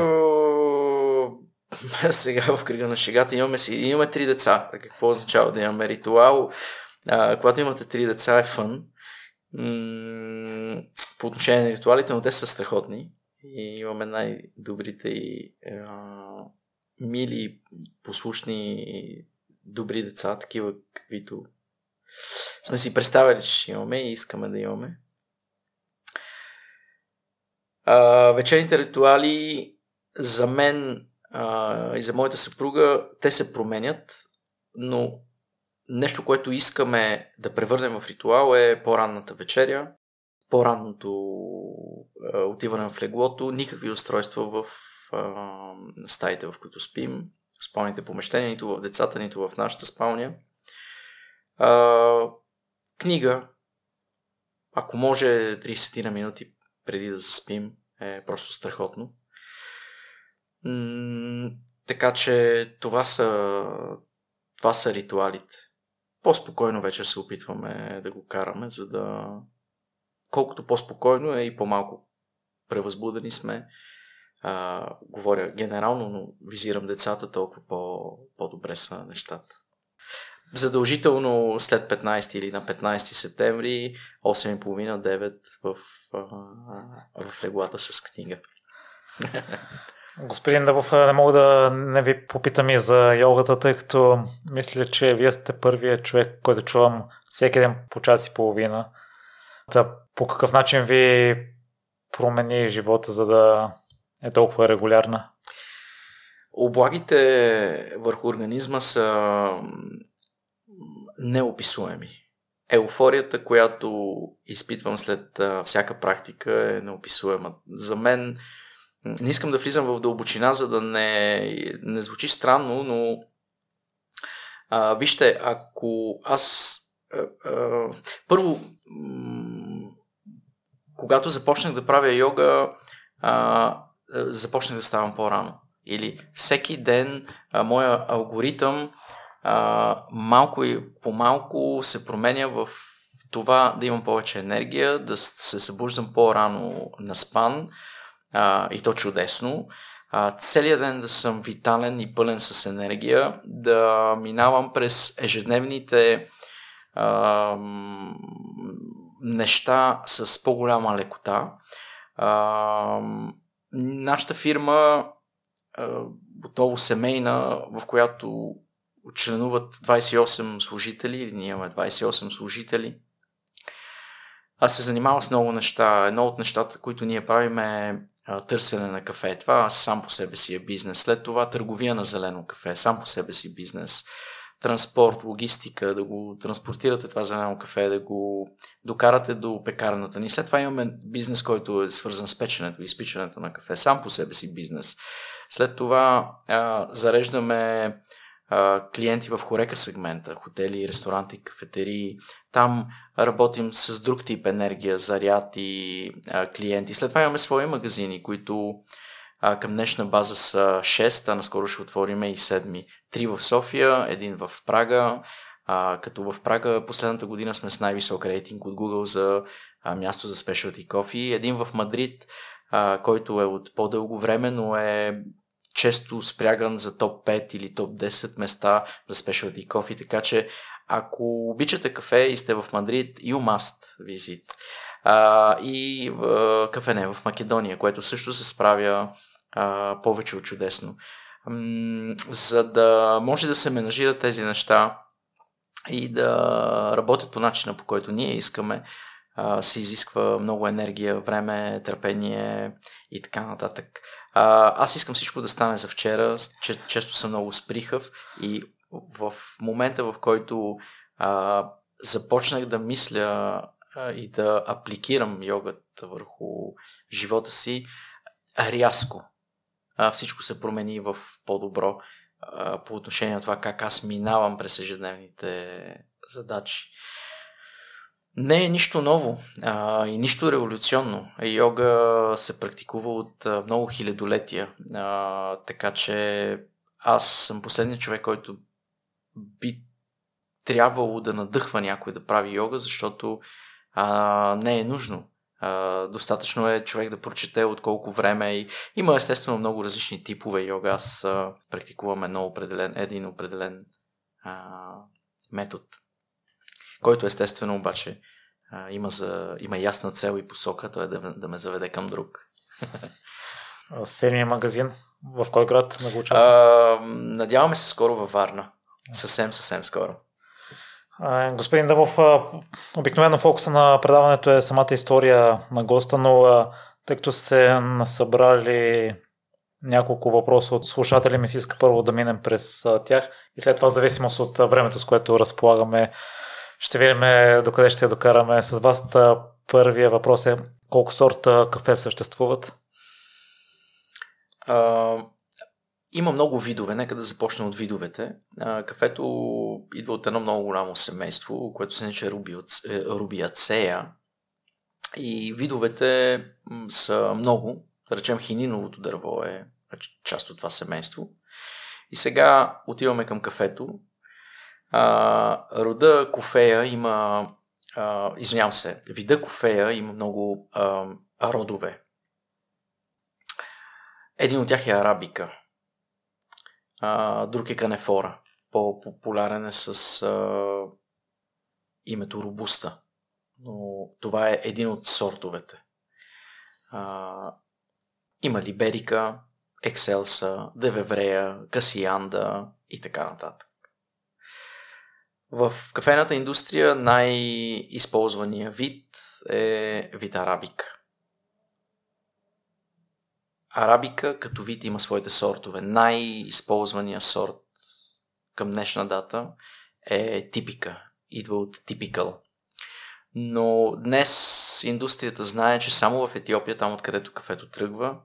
сега в кръга на шегата имаме, си, имаме три деца. Какво означава да имаме ритуал? А, когато имате три деца е фън. По отношение на ритуалите, но те са страхотни. И имаме най-добрите и а, мили, послушни, добри деца, такива каквито сме си представили, че ще имаме и искаме да имаме. А, вечерните ритуали за мен а, и за моята съпруга, те се променят, но нещо, което искаме да превърнем в ритуал е по-ранната вечеря, по-ранното отиване в леглото, никакви устройства в стаите, в които спим, спалните помещения, нито в децата, нито в нашата спалня. книга, ако може 30 на минути преди да заспим, е просто страхотно. Така че това са, това са ритуалите. По-спокойно вече се опитваме да го караме, за да колкото по-спокойно е и по-малко превъзбудени сме. А, говоря генерално, но визирам децата, толкова по- по-добре са нещата. Задължително след 15 или на 15 септември, 8.30-9 в, в леглата с книга. Господин Дъбов, не мога да не ви попитам и за йогата, тъй като мисля, че вие сте първият човек, който чувам всеки ден по час и половина. Та, по какъв начин ви промени живота, за да е толкова регулярна? Облагите върху организма са неописуеми. Еуфорията, която изпитвам след всяка практика е неописуема. За мен не искам да влизам в дълбочина, за да не, не звучи странно, но а, вижте, ако аз а, а, първо м- когато започнах да правя йога, а, започнах да ставам по-рано. Или всеки ден а, моя алгоритъм а, малко и по-малко се променя в това да имам повече енергия, да се събуждам по-рано на спан а, и то чудесно. А, целият ден да съм витален и пълен с енергия, да минавам през ежедневните а, неща с по-голяма лекота. А, нашата фирма готово семейна, в която членуват 28 служители, ние имаме 28 служители. Аз се занимавам с много неща. Едно от нещата, които ние правим е търсене на кафе. Това сам по себе си е бизнес. След това търговия на зелено кафе. Сам по себе си бизнес транспорт, логистика, да го транспортирате това зелено кафе, да го докарате до пекарната ни. След това имаме бизнес, който е свързан с печенето и изпичането на кафе. Сам по себе си бизнес. След това а, зареждаме клиенти в хорека сегмента, хотели, ресторанти, кафетерии. Там работим с друг тип енергия, заряд и а, клиенти. След това имаме свои магазини, които а, към днешна база са 6, а наскоро ще отвориме и 7. Три в София, един в Прага, а, като в Прага последната година сме с най-висок рейтинг от Google за а, място за specialty coffee. Един в Мадрид, а, който е от по-дълго време, но е често спряган за топ 5 или топ 10 места за specialty coffee, така че ако обичате кафе и сте в Мадрид, you must visit. А, и в кафене в Македония, което също се справя а, повече от чудесно. М- за да може да се менажират тези неща и да работят по начина по който ние искаме, а, се изисква много енергия, време, търпение и така нататък. А, аз искам всичко да стане за вчера, че, често съм много сприхав и в момента, в който а, започнах да мисля а, и да апликирам йогата върху живота си, рязко а, всичко се промени в по-добро а, по отношение на това как аз минавам през ежедневните задачи. Не е нищо ново а, и нищо революционно. Йога се практикува от много хилядолетия, а, така че аз съм последният човек, който би трябвало да надъхва някой да прави йога, защото а, не е нужно. А, достатъчно е човек да прочете от колко време и има естествено много различни типове йога. Аз а, практикувам едно определен, един определен а, метод, който естествено обаче а, има, за, има ясна цел и посока, той е да, да ме заведе към друг. Седмия магазин, в кой град ме го Надяваме се скоро във Варна. Съвсем, съвсем скоро. Господин Дъбов, обикновено фокуса на предаването е самата история на госта, но тъй като се насъбрали няколко въпроса от слушатели, ми се иска първо да минем през тях и след това, в зависимост от времето, с което разполагаме, Ще видим докъде ще докараме с вас. Първия въпрос е колко сорта кафе съществуват? А, има много видове. Нека да започнем от видовете. А, кафето идва от едно много голямо семейство, което се нарича рубиацея. И видовете са много. Да речем, хининовото дърво е част от това семейство. И сега отиваме към кафето. А, рода кофея има, а, извинявам се, вида кофея има много а, родове. Един от тях е арабика, а, друг е канефора. По-популярен е с а, името робуста, но това е един от сортовете. А, има либерика, екселса, девеврея, касианда и така нататък. В кафената индустрия най-използвания вид е вид арабика. Арабика като вид има своите сортове. Най-използвания сорт към днешна дата е типика. Идва от типикъл. Но днес индустрията знае, че само в Етиопия, там откъдето кафето тръгва,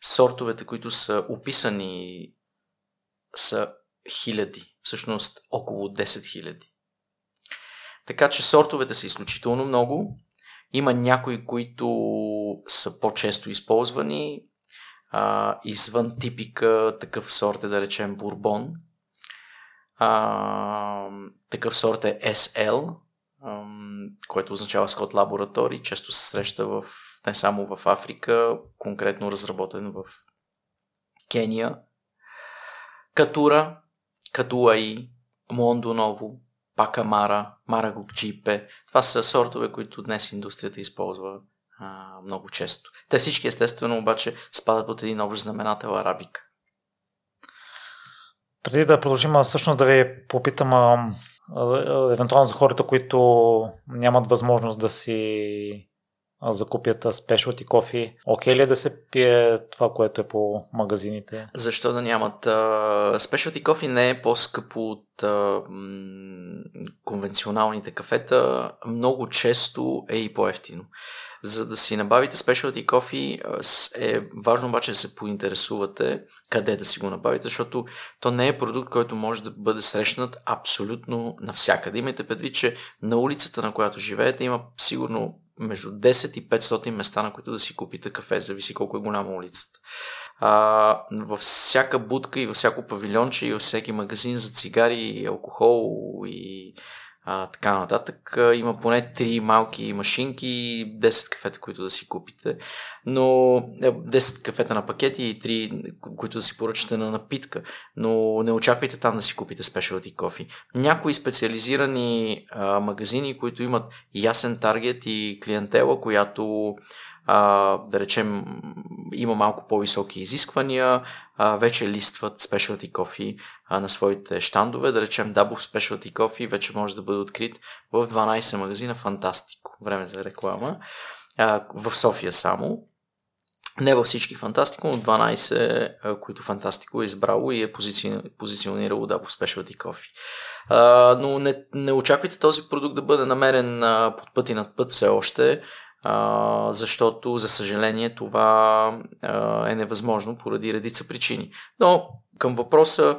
сортовете, които са описани, са хиляди. Всъщност около 10 хиляди. Така че сортовете са изключително много. Има някои, които са по-често използвани. А, извън типика такъв сорт е да речем бурбон. А, такъв сорт е SL, а, който означава Скот лаборатории. Често се среща в, не само в Африка, конкретно разработен в Кения. Катура, Катуаи, Мондо Ново, Пакамара, Марагокчипе. Това са сортове, които днес индустрията използва а, много често. Те всички естествено обаче спадат под един общ знаменател арабика. Преди да продължим, всъщност да ви попитам, евентуално за хората, които нямат възможност да си закупят спешалти кофи. Окей ли е да се пие това, което е по магазините? Защо да нямат? Спешалти кофи не е по-скъпо от конвенционалните кафета. Много често е и по-ефтино. За да си набавите спешалти кофи е важно обаче да се поинтересувате къде да си го набавите, защото то не е продукт, който може да бъде срещнат абсолютно навсякъде. Имайте предвид, че на улицата, на която живеете, има сигурно между 10 и 500 места, на които да си купите кафе, зависи колко е голяма улицата. А, във всяка будка и във всяко павилионче и във всеки магазин за цигари и алкохол и а, така нататък. Има поне 3 малки машинки и 10 кафета, които да си купите. Но 10 е, кафета на пакети и 3, които да си поръчате на напитка. Но не очаквайте там да си купите спешалти кофи. Някои специализирани а, магазини, които имат ясен таргет и клиентела, която а, да речем, има малко по-високи изисквания, а, вече листват specialty coffee а, на своите щандове. Да речем, Dubov Specialty Coffee вече може да бъде открит в 12 магазина. Фантастико. Време за реклама. А, в София само. Не във всички Фантастико, но 12, които Фантастико е избрало и е позици... позиционирало Dubov Specialty Coffee. А, но не, не очаквайте този продукт да бъде намерен а, под път и над път все още защото, за съжаление, това е невъзможно поради редица причини. Но към въпроса,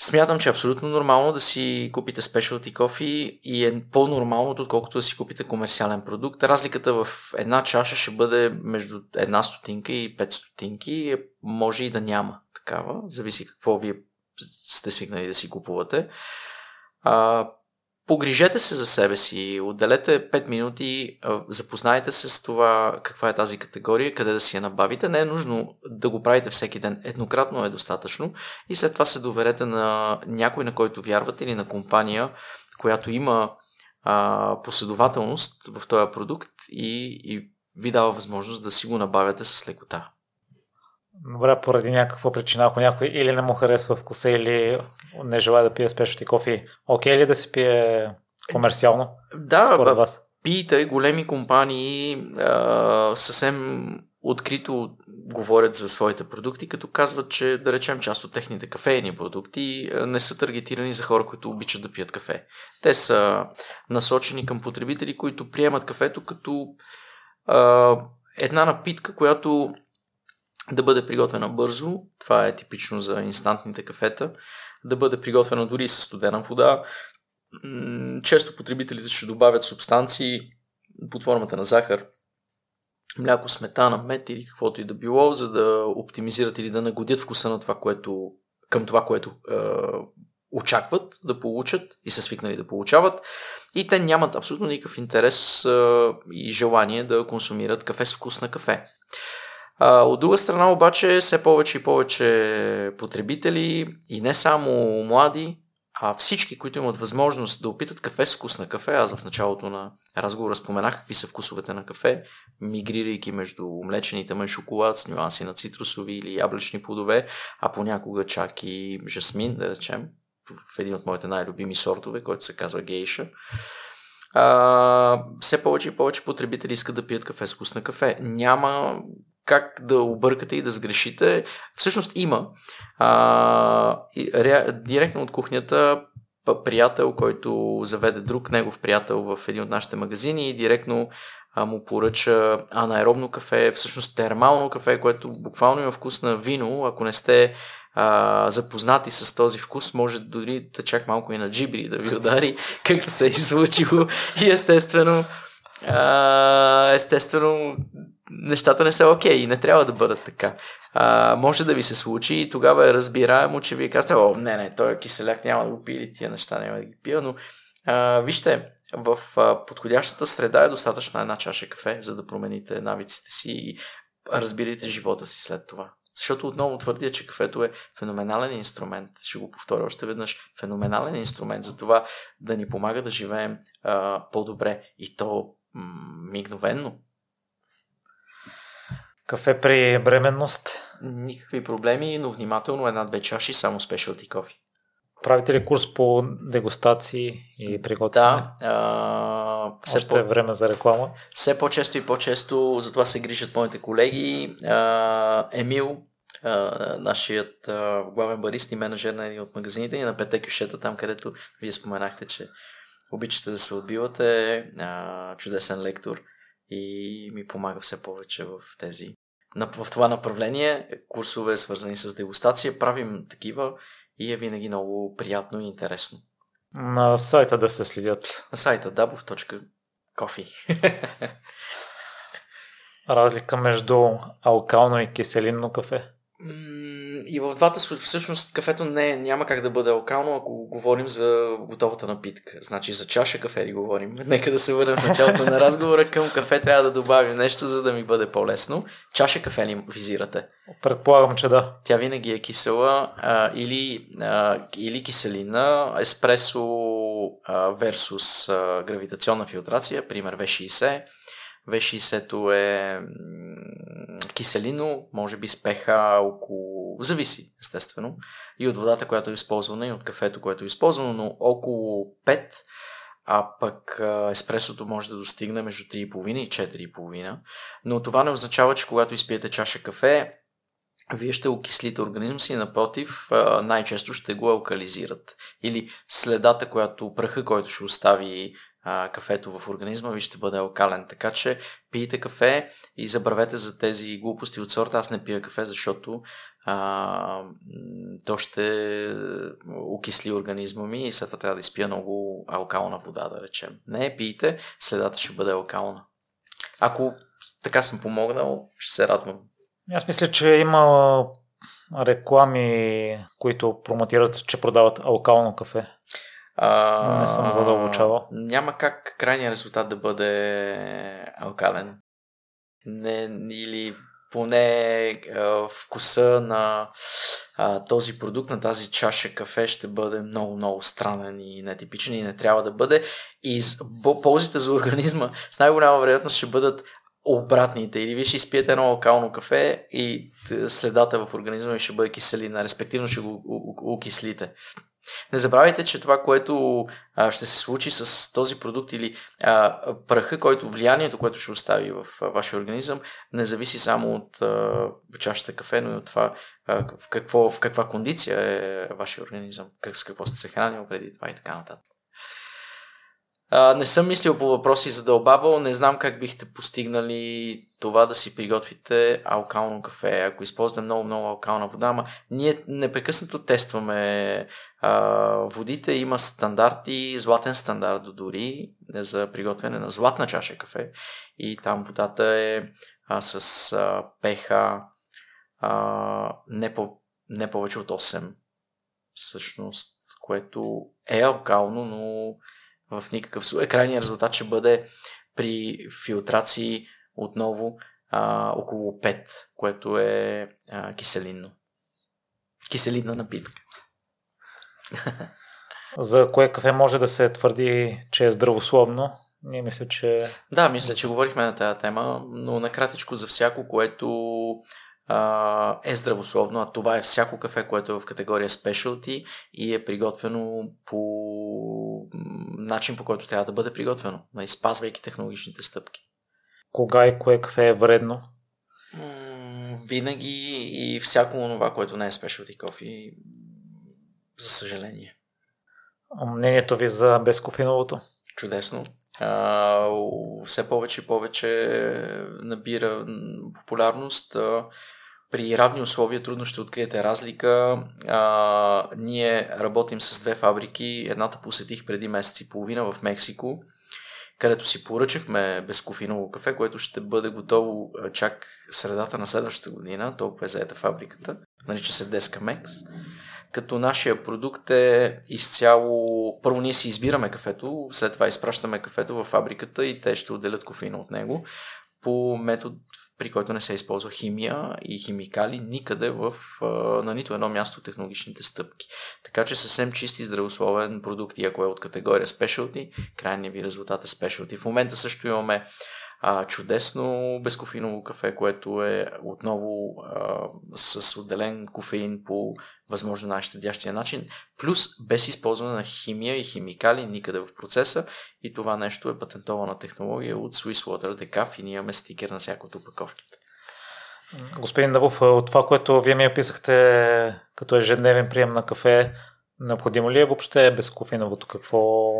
смятам, че е абсолютно нормално да си купите specialty кофи и е по-нормалното, отколкото да си купите комерциален продукт. Разликата в една чаша ще бъде между една стотинка и 5 стотинки. Може и да няма такава, зависи какво вие сте свикнали да си купувате. Погрижете се за себе си, отделете 5 минути, запознайте се с това каква е тази категория, къде да си я набавите. Не е нужно да го правите всеки ден, еднократно е достатъчно и след това се доверете на някой, на който вярвате или на компания, която има а, последователност в този продукт и, и ви дава възможност да си го набавяте с лекота. Добре, поради някаква причина, ако някой или не му харесва вкуса, или не желая да пие спешно кофи, окей ли да се пие комерциално? Да, според вас? пиете големи компании а, съвсем открито говорят за своите продукти, като казват, че да речем част от техните кафейни продукти не са таргетирани за хора, които обичат да пият кафе. Те са насочени към потребители, които приемат кафето като а, една напитка, която да бъде приготвена бързо. Това е типично за инстантните кафета. Да бъде приготвена дори с студена вода. Често потребителите ще добавят субстанции под формата на захар, мляко, сметана, мед или каквото и да било, за да оптимизират или да нагодят вкуса на това, което, към това, което е, очакват да получат и са свикнали да получават. И те нямат абсолютно никакъв интерес е, и желание да консумират кафе с вкус на кафе. А, от друга страна обаче все повече и повече потребители и не само млади, а всички, които имат възможност да опитат кафе с вкус на кафе, аз в началото на разговора споменах какви са вкусовете на кафе, мигрирайки между млечените мън шоколад с нюанси на цитрусови или яблечни плодове, а понякога чак и жасмин, да речем, в един от моите най-любими сортове, който се казва гейша. А, все повече и повече потребители искат да пият кафе с вкус на кафе. Няма как да объркате и да сгрешите. Всъщност има. А, ре, директно от кухнята приятел, който заведе друг негов приятел в един от нашите магазини и директно а, му поръча анаеробно кафе, всъщност термално кафе, което буквално има вкус на вино. Ако не сте а, запознати с този вкус, може дори да чак малко и на джибри да ви удари, както се е излучило. И естествено, естествено, нещата не са окей okay, и не трябва да бъдат така. А, може да ви се случи и тогава е разбираемо, че вие казвате, о, не, не, той е киселяк, няма да го пие или тия неща няма да ги пия, но а, вижте, в а, подходящата среда е достатъчна една чаша кафе, за да промените навиците си и разбирате живота си след това. Защото отново твърдя, че кафето е феноменален инструмент. Ще го повторя още веднъж. Феноменален инструмент за това да ни помага да живеем а, по-добре и то мигновенно. Кафе при бременност? Никакви проблеми, но внимателно една-две чаши, само спешалти кофи. Правите ли курс по дегустации и приготвяне? Да. А, все Още по... е време за реклама. Все по-често и по-често за това се грижат моите колеги. А, Емил, а, нашият а, главен барист и менеджер на един от магазините ни на Пете Кюшета, там където вие споменахте, че обичате да се отбивате, а, чудесен лектор и ми помага все повече в тези в това направление. Курсове свързани с дегустация, правим такива и е винаги много приятно и интересно. На сайта да се следят. На сайта dabov.coffee Разлика между алкално и киселинно кафе? И в двата случая, всъщност, кафето не, няма как да бъде алкално, ако говорим за готовата напитка. Значи за чаша кафе ли говорим. Нека да се върнем в началото на разговора. Към кафе трябва да добавим нещо, за да ми бъде по-лесно. Чаша кафе ли визирате? Предполагам, че да. Тя винаги е кисела а, или, а, или киселина, еспресо а, versus а, гравитационна филтрация, пример V60 V60 е киселино, може би с pH около... Зависи, естествено. И от водата, която е използвана, и от кафето, което е използвано, но около 5, а пък еспресото може да достигне между 3,5 и 4,5. Но това не означава, че когато изпиете чаша кафе, вие ще окислите организма си, напротив, най-често ще го алкализират. Или следата, която, праха, който ще остави кафето в организма ви ще бъде алкален. Така че пийте кафе и забравете за тези глупости от сорта. Аз не пия кафе, защото а, то ще окисли организма ми и след това трябва да изпия много алкална вода, да речем. Не, пийте, следата ще бъде алкална. Ако така съм помогнал, ще се радвам. Аз мисля, че има реклами, които промотират, че продават алкално кафе. А, не съм задълбочавал. Няма как крайният резултат да бъде алкален. Не, или поне а, вкуса на а, този продукт, на тази чаша кафе ще бъде много, много странен и нетипичен и не трябва да бъде. И ползите за организма с най-голяма вероятност ще бъдат обратните. Или вие ще изпиете едно алкално кафе и следата в организма ви ще бъде киселина, респективно ще го окислите. Не забравяйте, че това, което а, ще се случи с този продукт или а, праха, който влиянието, което ще остави в а, вашия организъм, не зависи само от а, чашата кафе, но и от това а, в, какво, в каква кондиция е вашия организъм, как, с какво сте се хранил преди това и така нататък. Не съм мислил по въпроси за дълбавал, не знам как бихте постигнали това да си приготвите алкално кафе, ако използвате много-много алкална вода, ама ние непрекъснато тестваме а, водите, има стандарти, златен стандарт дори за приготвяне на златна чаша кафе. И там водата е а, с а, pH а, не, по, не повече от 8 всъщност, което е алкално, но в никакъв случай. Крайният резултат ще бъде при филтрации отново а, около 5, което е а, киселинно. Киселинна напитка. За кое кафе може да се твърди, че е здравословно? Ние мисля, че... Да, мисля, че говорихме на тази тема, но накратичко за всяко, което а, е здравословно, а това е всяко кафе, което е в категория specialty и е приготвено по начин, по който трябва да бъде приготвено, изпазвайки технологичните стъпки. Кога и кое кафе е вредно? винаги и всяко това, което не е specialty кофе, за съжаление. Мнението ви за безкофиновото? Чудесно. А, все повече и повече набира популярност. А, при равни условия трудно ще откриете разлика. А, ние работим с две фабрики. Едната посетих преди месец и половина в Мексико, където си поръчахме безкофиново кафе, което ще бъде готово чак средата на следващата година. Толкова е заета фабриката. Нарича се Mex като нашия продукт е изцяло... Първо ние си избираме кафето, след това изпращаме кафето в фабриката и те ще отделят кофеина от него по метод, при който не се използва химия и химикали никъде в, на нито едно място технологичните стъпки. Така че съвсем чист и здравословен продукт и ако е от категория Specialty, крайният ви резултат е Specialty. В момента също имаме а, чудесно безкофеиново кафе, което е отново а, с отделен кофеин по възможно най-щадящия начин, плюс без използване на химия и химикали никъде в процеса и това нещо е патентована технология от Swiss Water Decaf и ние имаме стикер на всяко от опаковките. Господин Дъбов, от това, което вие ми описахте като ежедневен прием на кафе, необходимо ли е въобще безкофеиновото? Какво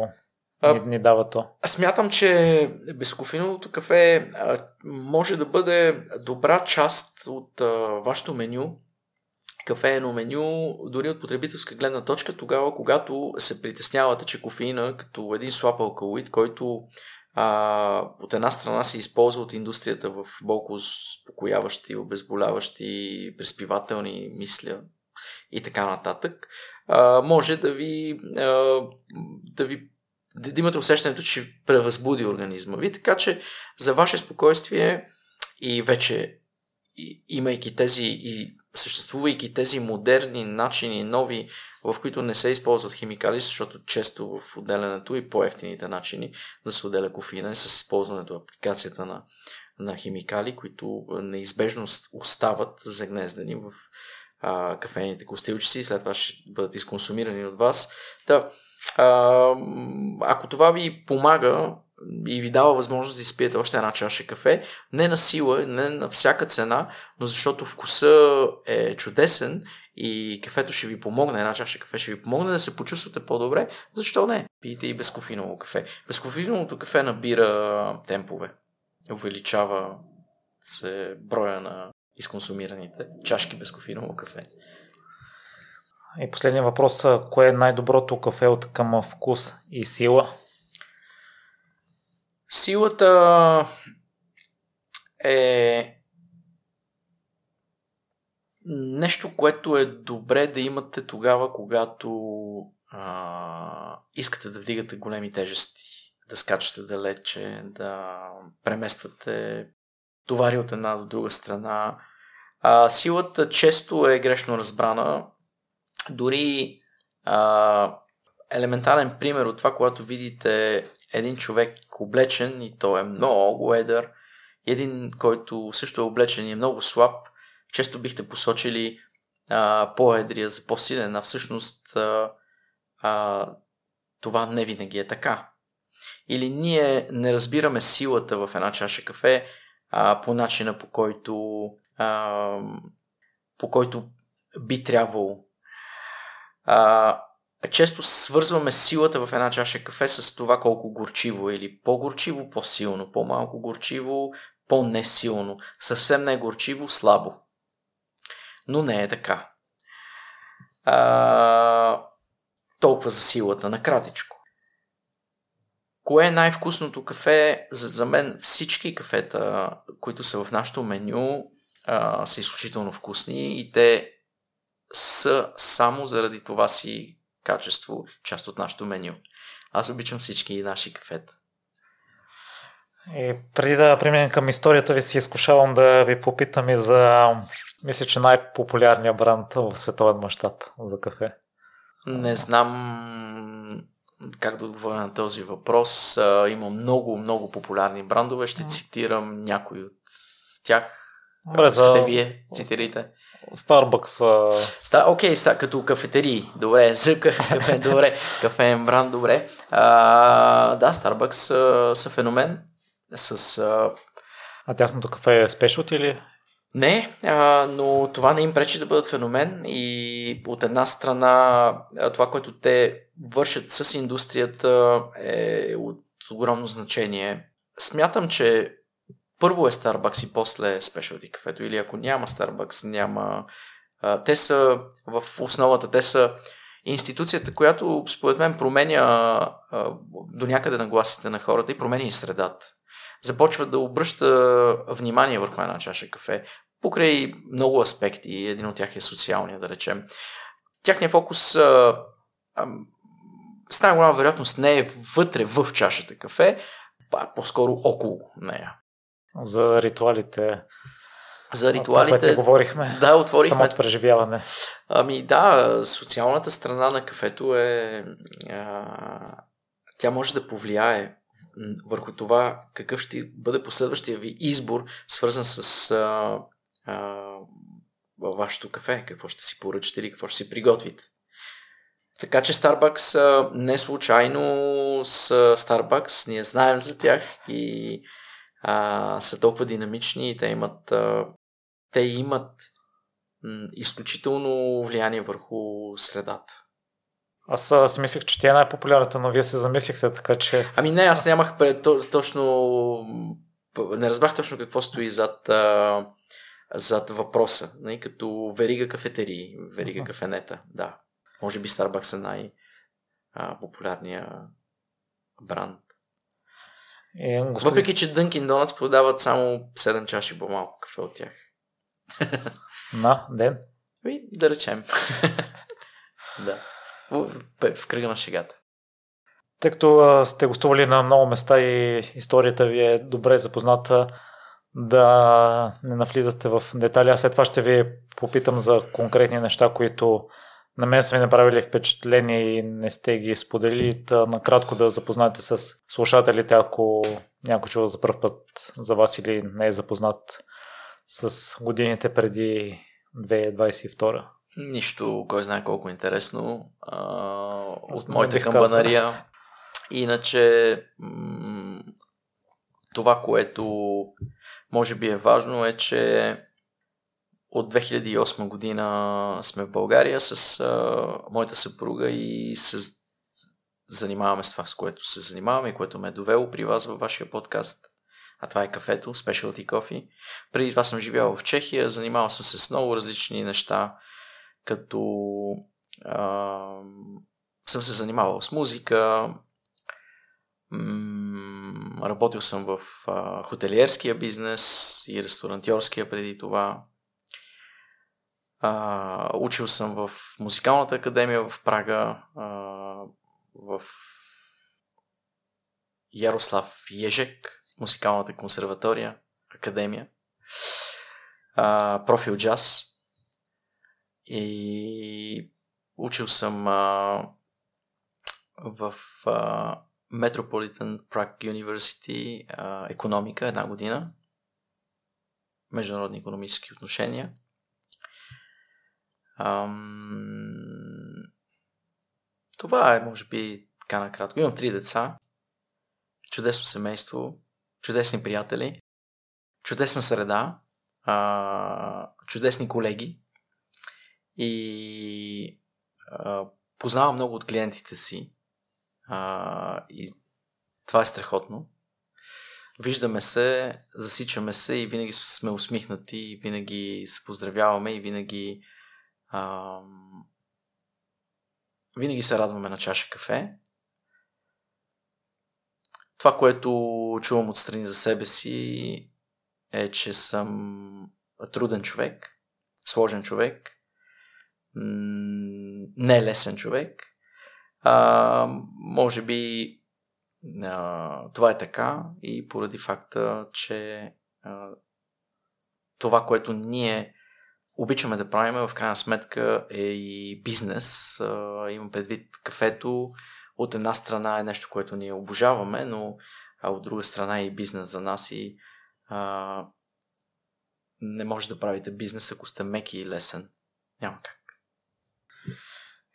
ни, ни дава то? Смятам, че безкофеиновото кафе а, може да бъде добра част от а, вашето меню, кафеено меню, дори от потребителска гледна точка, тогава, когато се притеснявате, че кофеина, като един слаб алкалоид, който а, от една страна се използва от индустрията в болко успокояващи, обезболяващи, преспивателни мисля и така нататък, а, може да ви, а, да ви да имате усещането, че превъзбуди организма ви. Така че за ваше спокойствие и вече имайки тези и съществувайки тези модерни начини, нови, в които не се използват химикали, защото често в отделянето и по-ефтините начини да се отделя кофеина е с използването апликацията на, на химикали, които неизбежно остават загнездени в а, кафените костилчици и след това ще бъдат изконсумирани от вас. Та, а, ако това ви помага и ви дава възможност да изпиете още една чаша кафе, не на сила, не на всяка цена, но защото вкуса е чудесен и кафето ще ви помогне, една чаша кафе ще ви помогне да се почувствате по-добре, защо не? Пийте и безкофиново кафе. Безкофиновото кафе набира темпове, увеличава се броя на изконсумираните чашки безкофиново кафе. И последния въпрос, кое е най-доброто кафе от към вкус и сила? Силата е нещо, което е добре да имате тогава, когато а, искате да вдигате големи тежести, да скачате далече, да премествате товари от една до друга страна. А, силата често е грешно разбрана. Дори а, елементарен пример от това, когато видите един човек облечен и той е много едър, един, който също е облечен и е много слаб, често бихте посочили а, по-едрия за по-силен, а всъщност а, а, това не винаги е така. Или ние не разбираме силата в една чаша кафе а, по начина по който, а, по който би трябвало. А, често свързваме силата в една чаша кафе с това колко горчиво. Или по-горчиво, по-силно, по-малко горчиво, по-несилно, съвсем не горчиво, слабо. Но не е така. А, толкова за силата, накратичко. Кое е най-вкусното кафе? За, за мен всички кафета, които са в нашото меню, а, са изключително вкусни и те са само заради това си качество част от нашото меню. Аз обичам всички наши кафета. И преди да преминем към историята ви, си изкушавам да ви попитам и за, мисля, че най-популярният бранд в световен мащаб за кафе. Не знам как да отговоря на този въпрос. Има много, много популярни брандове. Ще цитирам някои от тях. Добре, за... вие, цитирайте. Starbucks. Ста, окей, ста, като кафетерии. Добре, за кафе, добре. Кафеен бранд, добре. А, да, Starbucks а, са феномен. С, а... а тяхното кафе е спешот или? Не, а, но това не им пречи да бъдат феномен и от една страна това, което те вършат с индустрията е от огромно значение. Смятам, че първо е Starbucks и после е Specialty кафето или ако няма Starbucks, няма... Те са в основата, те са институцията, която според мен променя до някъде нагласите на хората и променя и средата започва да обръща внимание върху една чаша кафе, покрай много аспекти. Един от тях е социалния, да речем. Тяхният фокус а, а, с най-голяма вероятност не е вътре в чашата кафе, а по-скоро около нея. За ритуалите. За ритуалите. Това, говорихме. Да, отворихме. Самото преживяване. Ами да, социалната страна на кафето е. А, тя може да повлияе върху това какъв ще бъде последващия ви избор, свързан с а, а, вашето кафе, какво ще си поръчате или какво ще си приготвите. Така че Starbucks не случайно с Starbucks, ние знаем за тях и а, са толкова динамични и те имат, а, те имат м, изключително влияние върху средата. Аз а, си мислех, че тя е най-популярната, но вие се замислихте, така че... Ами не, аз нямах пред, точно... Не разбрах точно какво стои зад, а, зад въпроса. Не? Нали, като верига кафетерии, верига кафенета, да. Може би Starbucks е най-популярния бранд. Е, господин... Въпреки, че Dunkin Donuts продават само 7 чаши по-малко кафе от тях. На ден? И, да речем. да в кръга на шегата. Тъй като сте гостували на много места и историята ви е добре запозната, да не навлизате в детали. Аз след това ще ви попитам за конкретни неща, които на мен са ми направили впечатление и не сте ги споделили. Та, накратко да запознаете с слушателите, ако някой чува за първ път за вас или не е запознат с годините преди 2022. Нищо, кой знае колко интересно а, от моята камбанария. Иначе м- това, което може би е важно е, че от 2008 година сме в България с а, моята съпруга и се занимаваме с това, с което се занимаваме и което ме е довело при вас във вашия подкаст. А това е кафето, Specialty Coffee. Преди това съм живял в Чехия, занимавал съм се с много различни неща като а, съм се занимавал с музика, м- работил съм в а, хотелиерския бизнес и ресторантьорския преди това. А, учил съм в музикалната академия в Прага, а, в Ярослав Ежек, музикалната консерватория, академия, а, профил джаз. И учил съм а, в а, Metropolitan Prague University а, економика една година. Международни економически отношения. Ам... Това е, може би, така накратко. Имам три деца, чудесно семейство, чудесни приятели, чудесна среда, а, чудесни колеги и а, познавам много от клиентите си а, и това е страхотно. Виждаме се, засичаме се и винаги сме усмихнати, и винаги се поздравяваме и винаги а, винаги се радваме на чаша кафе. Това, което чувам отстрани за себе си е, че съм труден човек, сложен човек, не лесен човек. А, може би а, това е така и поради факта, че а, това, което ние обичаме да правим, в крайна сметка е и бизнес. Имам предвид кафето. От една страна е нещо, което ние обожаваме, но а от друга страна е и бизнес за нас и а, не може да правите бизнес, ако сте меки и лесен. Няма как.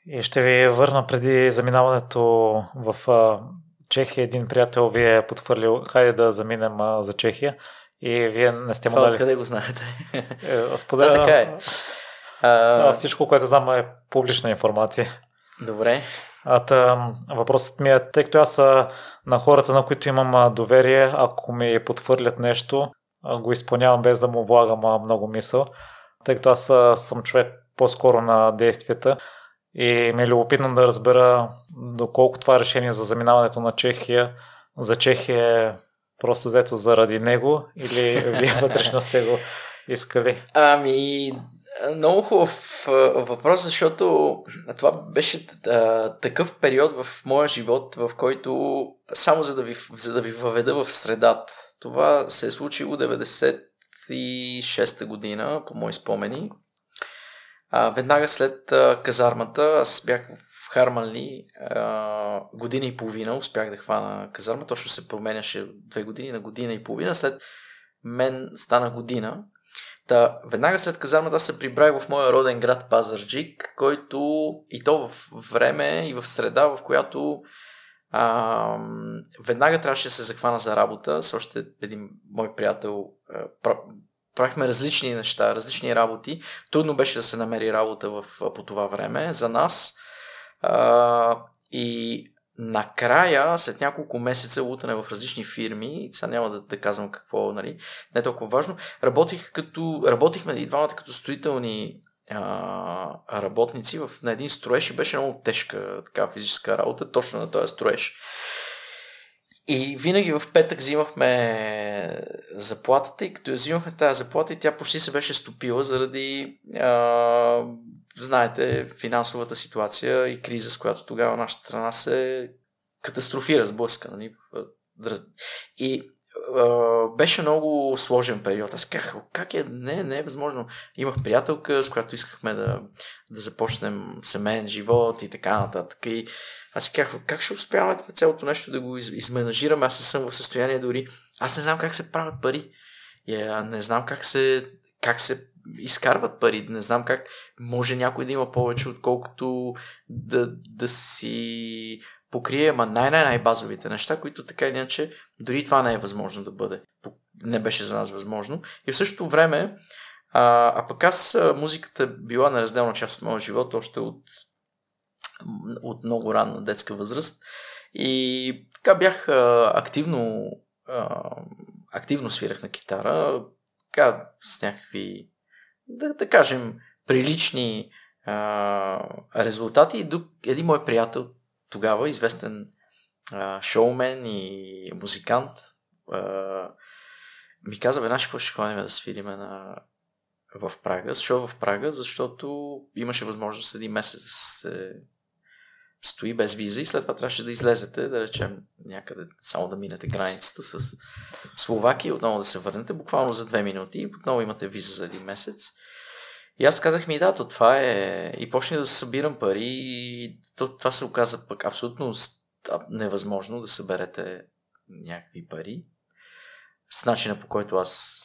И ще ви върна преди заминаването в Чехия. Един приятел ви е подхвърлил, хайде да заминем за Чехия. И вие не сте му дали. откъде го знаете? Е, споделя, Да, така е. А, всичко, което знам е публична информация. добре. А, та, въпросът ми е, тъй като аз на хората, на които имам доверие, ако ми подхвърлят нещо, го изпълнявам без да му влагам много мисъл, тъй като аз съм човек по-скоро на действията и ми е любопитно да разбера доколко това решение за заминаването на Чехия за Чехия е просто взето заради него или вие вътрешно сте го искали? Ами, много хубав въпрос, защото това беше а, такъв период в моя живот, в който само за да ви, за да ви въведа в средата. Това се е случило 96-та година, по мои спомени. А, веднага след а, казармата, аз бях Харманли а, година и половина, успях да хвана казарма, точно се променяше две години на година и половина, след мен стана година. Та, веднага след казармата аз се прибрах в моя роден град Пазарджик, който и то в време и в среда, в която а, веднага трябваше да се захвана за работа с още един мой приятел. а, пра- Правихме различни неща, различни работи. Трудно беше да се намери работа в, по това време за нас. И накрая, след няколко месеца лутане в различни фирми, сега няма да, да казвам какво, нали, не е толкова важно, работих като, работихме и двамата като строителни а, работници в, на един строеж и беше много тежка така физическа работа, точно на този строеж. И винаги в петък взимахме заплатата и като я взимахме тази заплата и тя почти се беше стопила заради а, знаете, финансовата ситуация и криза, с която тогава нашата страна се катастрофира, сблъска. Нали? И а, беше много сложен период. Аз казах, как е? Не, не е възможно. Имах приятелка, с която искахме да, да започнем семейен живот и така нататък. И аз си казах, как ще успяваме това цялото нещо да го из, изменажираме? Аз не съм в състояние дори. Аз не знам как се правят пари. А, не знам как се, как се изкарват пари. Не знам как може някой да има повече, отколкото да, да си покрие ма най-най-най-базовите неща, които така или иначе дори това не е възможно да бъде. Не беше за нас възможно. И в същото време, а, а пък аз музиката била неразделна част от моя живот, още от, от много ранна детска възраст. И така бях а, активно, а, активно свирах на китара, така с някакви, да, да кажем, прилични а, резултати. И един мой приятел, тогава известен а, шоумен и музикант, а, ми каза, бе, наши какво ще ходим да свириме на, в Прага. Защо в Прага? Защото имаше възможност един месец да се стои без виза и след това трябваше да излезете, да речем някъде, само да минете границата с Словакия и отново да се върнете, буквално за две минути и отново имате виза за един месец. И аз казах ми, да, то това е... И почнах да събирам пари и то, това се оказа пък абсолютно невъзможно да съберете някакви пари. С начина по който аз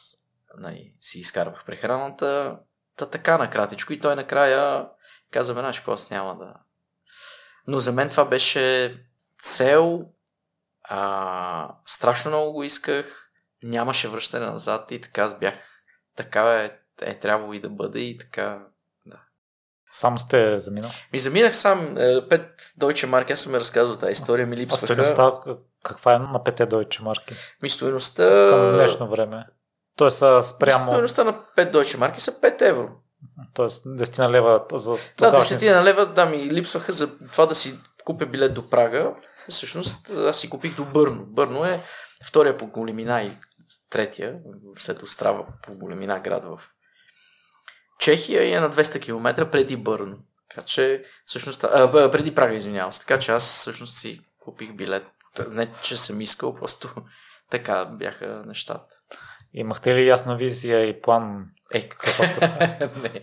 нали, си изкарвах прехраната. Та така накратичко. И той накрая каза, бе, знаеш, аз няма да... Но за мен това беше цел, а, страшно много го исках, нямаше връщане назад и така аз бях, така е, е трябвало и да бъде и така Сам сте заминал? Ми заминах сам. Е, пет дойче марки, аз съм ми разказвал тази история, ми липсваха. А стоеността каква е на пете дойче марки? Ми стоеността... Към днешно време. Тоест спрямо... Стоеността на 5 дойче марки са 5 евро. Тоест 10 лева за Да, 10 на лева, да, ми липсваха за това да си купя билет до Прага. Всъщност аз си купих до Бърно. Бърно е втория по големина и третия, след Острава по големина град в Чехия и е на 200 км преди Бърно. Така че, всъщност, а, преди Прага, извинявам се. Така че аз всъщност си купих билет. Не, че съм искал, просто така бяха нещата. Имахте ли ясна визия и план? Е, какъвто? не.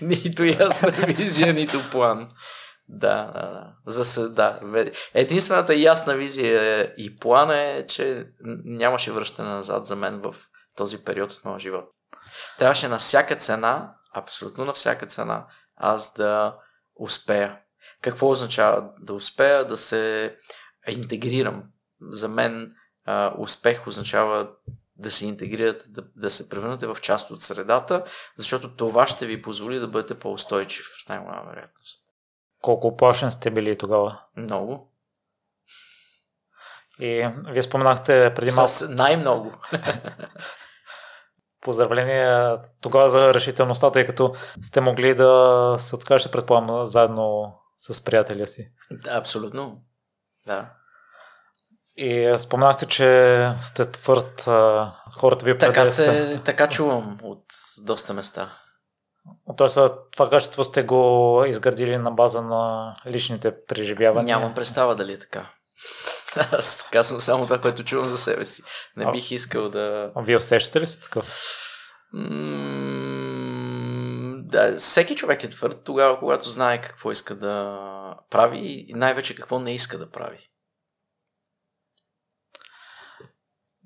Нито ясна визия, нито план. Да, да, да. За, да. Единствената ясна визия и план е, че нямаше връщане назад за мен в този период от моя живот. Трябваше на всяка цена абсолютно на всяка цена аз да успея. Какво означава да успея? Да се интегрирам. За мен а, успех означава да се интегрирате, да, да се превърнете в част от средата, защото това ще ви позволи да бъдете по-устойчив с най-голяма вероятност. Колко оплашен сте били тогава? Много. И вие споменахте преди малко... С най-много. Поздравления тогава за решителността, тъй като сте могли да се откажете, предполагам, заедно с приятеля си. Да, абсолютно. Да. И споменахте, че сте твърд, хората ви така, се, така чувам от доста места. Тоест, това качество сте го изградили на база на личните преживявания? Нямам представа дали е така. Аз казвам само това, което чувам за себе си. Не а, бих искал да... А вие усещате ли се такъв? да, всеки човек е твърд тогава, когато знае какво иска да прави и най-вече какво не иска да прави.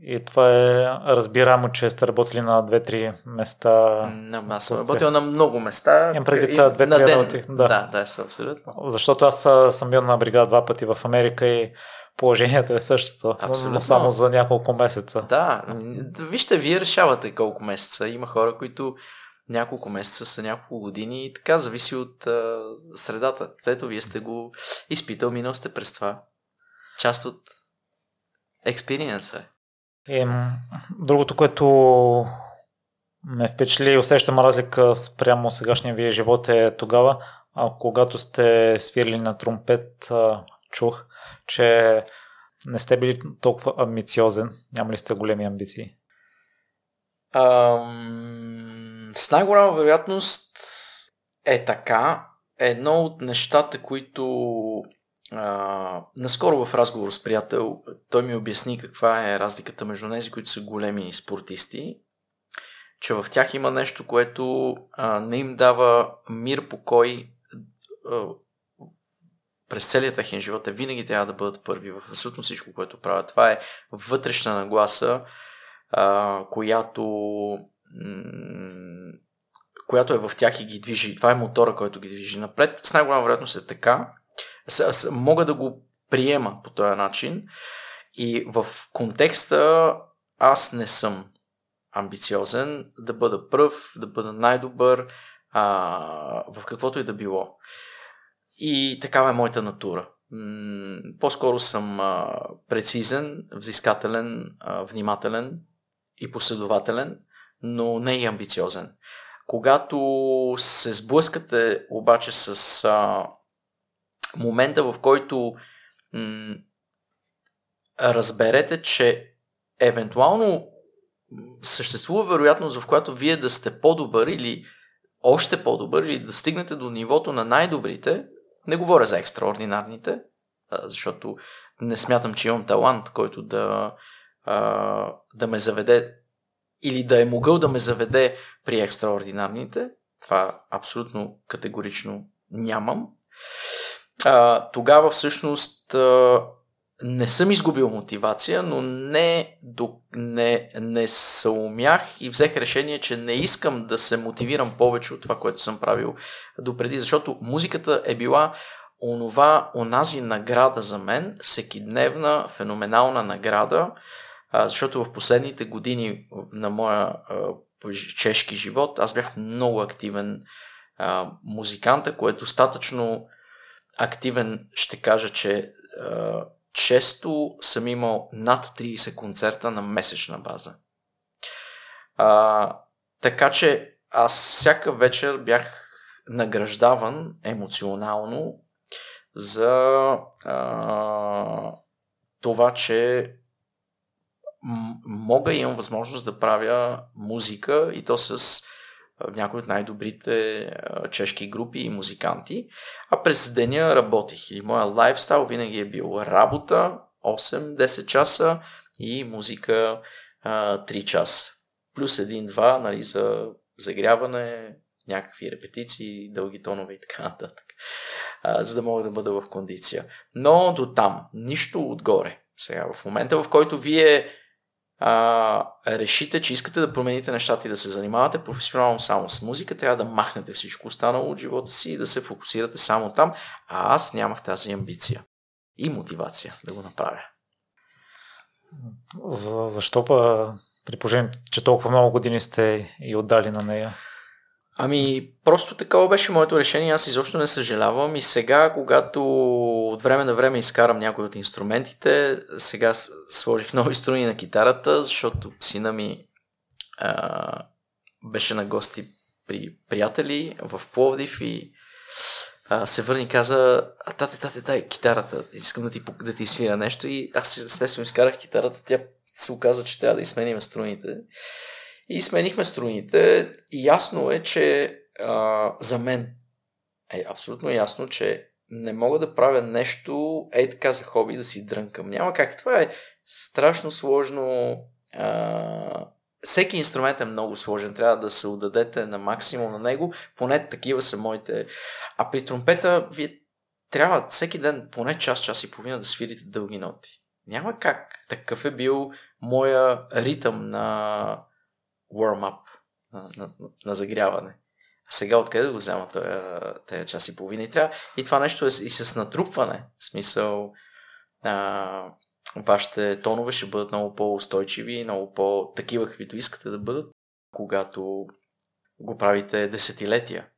И това е разбираемо, че сте работили на 2-3 места. Не, аз съм работил на много места. Имам преди това две на ден. Работи. Да, да, да, абсолютно. Защото аз съм бил на бригада два пъти в Америка и положението е същото, Абсолютно. но само за няколко месеца. Да, вижте, вие решавате колко месеца. Има хора, които няколко месеца са няколко години и така зависи от а, средата. Ето, вие сте го изпитал, минал сте през това. Част от експириенса е. Ем, другото, което ме впечатли и усещам разлика спрямо сегашния вие живот е тогава, а когато сте свирили на тромпет, чух, че не сте били толкова амбициозен. Няма ли сте големи амбиции? Ам, с най-голяма вероятност е така. Едно от нещата, които наскоро в разговор с приятел, той ми обясни каква е разликата между тези, които са големи спортисти, че в тях има нещо, което а, не им дава мир, покой а, през целият техен живот. Те винаги трябва да бъдат първи в абсолютно всичко, което правят. Това е вътрешна нагласа, а, която м- която е в тях и ги движи. Това е мотора, който ги движи напред. С най-голяма вероятност е така мога да го приема по този начин и в контекста аз не съм амбициозен да бъда пръв, да бъда най-добър а, в каквото и да било. И такава е моята натура. по-скоро съм а, прецизен, взискателен, а, внимателен и последователен, но не и амбициозен. Когато се сблъскате обаче с а, момента, в който м- разберете, че евентуално съществува вероятност, в която вие да сте по-добър или още по-добър или да стигнете до нивото на най-добрите, не говоря за екстраординарните, защото не смятам, че имам талант, който да, да ме заведе или да е могъл да ме заведе при екстраординарните. Това абсолютно категорично нямам а, тогава всъщност а, не съм изгубил мотивация, но не, до, не, не съумях и взех решение, че не искам да се мотивирам повече от това, което съм правил допреди, защото музиката е била онова, онази награда за мен, всекидневна, феноменална награда, а, защото в последните години на моя а, чешки живот аз бях много активен а, музиканта, което достатъчно активен ще кажа, че а, често съм имал над 30 концерта на месечна база. А, така че аз всяка вечер бях награждаван емоционално за а, това, че мога и имам възможност да правя музика и то с някои от най-добрите чешки групи и музиканти. А през деня работих и моя лайфстайл винаги е бил работа 8-10 часа и музика 3 часа. Плюс 1-2 нали, за загряване, някакви репетиции, дълги тонове и така нататък. за да мога да бъда в кондиция. Но до там, нищо отгоре. Сега, в момента, в който вие а, решите, че искате да промените нещата и да се занимавате професионално само с музика, трябва да махнете всичко останало от живота си и да се фокусирате само там. А аз нямах тази амбиция и мотивация да го направя. За, защо па, при че толкова много години сте и отдали на нея? Ами, просто такова беше моето решение, аз изобщо не съжалявам. И сега, когато от време на време изкарам някои от инструментите, сега сложих нови струни на китарата, защото сина ми а, беше на гости при приятели в Пловдив и а, се върни и каза, а, тате, тате, дай китарата, искам да ти, да ти свира нещо и аз естествено изкарах китарата, тя се оказа, че трябва да изменим струните. И сменихме струните и ясно е, че а, за мен е абсолютно ясно, че не мога да правя нещо ей така за хоби да си дрънкам. Няма как. Това е страшно сложно. А, всеки инструмент е много сложен. Трябва да се отдадете на максимум на него. Поне такива са моите. А при тромпета вие трябва всеки ден поне час, час и половина да свирите дълги ноти. Няма как. Такъв е бил моя ритъм на warm-up, на, на, на загряване. А сега откъде да го взема тези час и половина? И, трябва, и това нещо е и с натрупване. В смисъл, а, вашите тонове ще бъдат много по-устойчиви, много по-такива, каквито искате да бъдат, когато го правите десетилетия.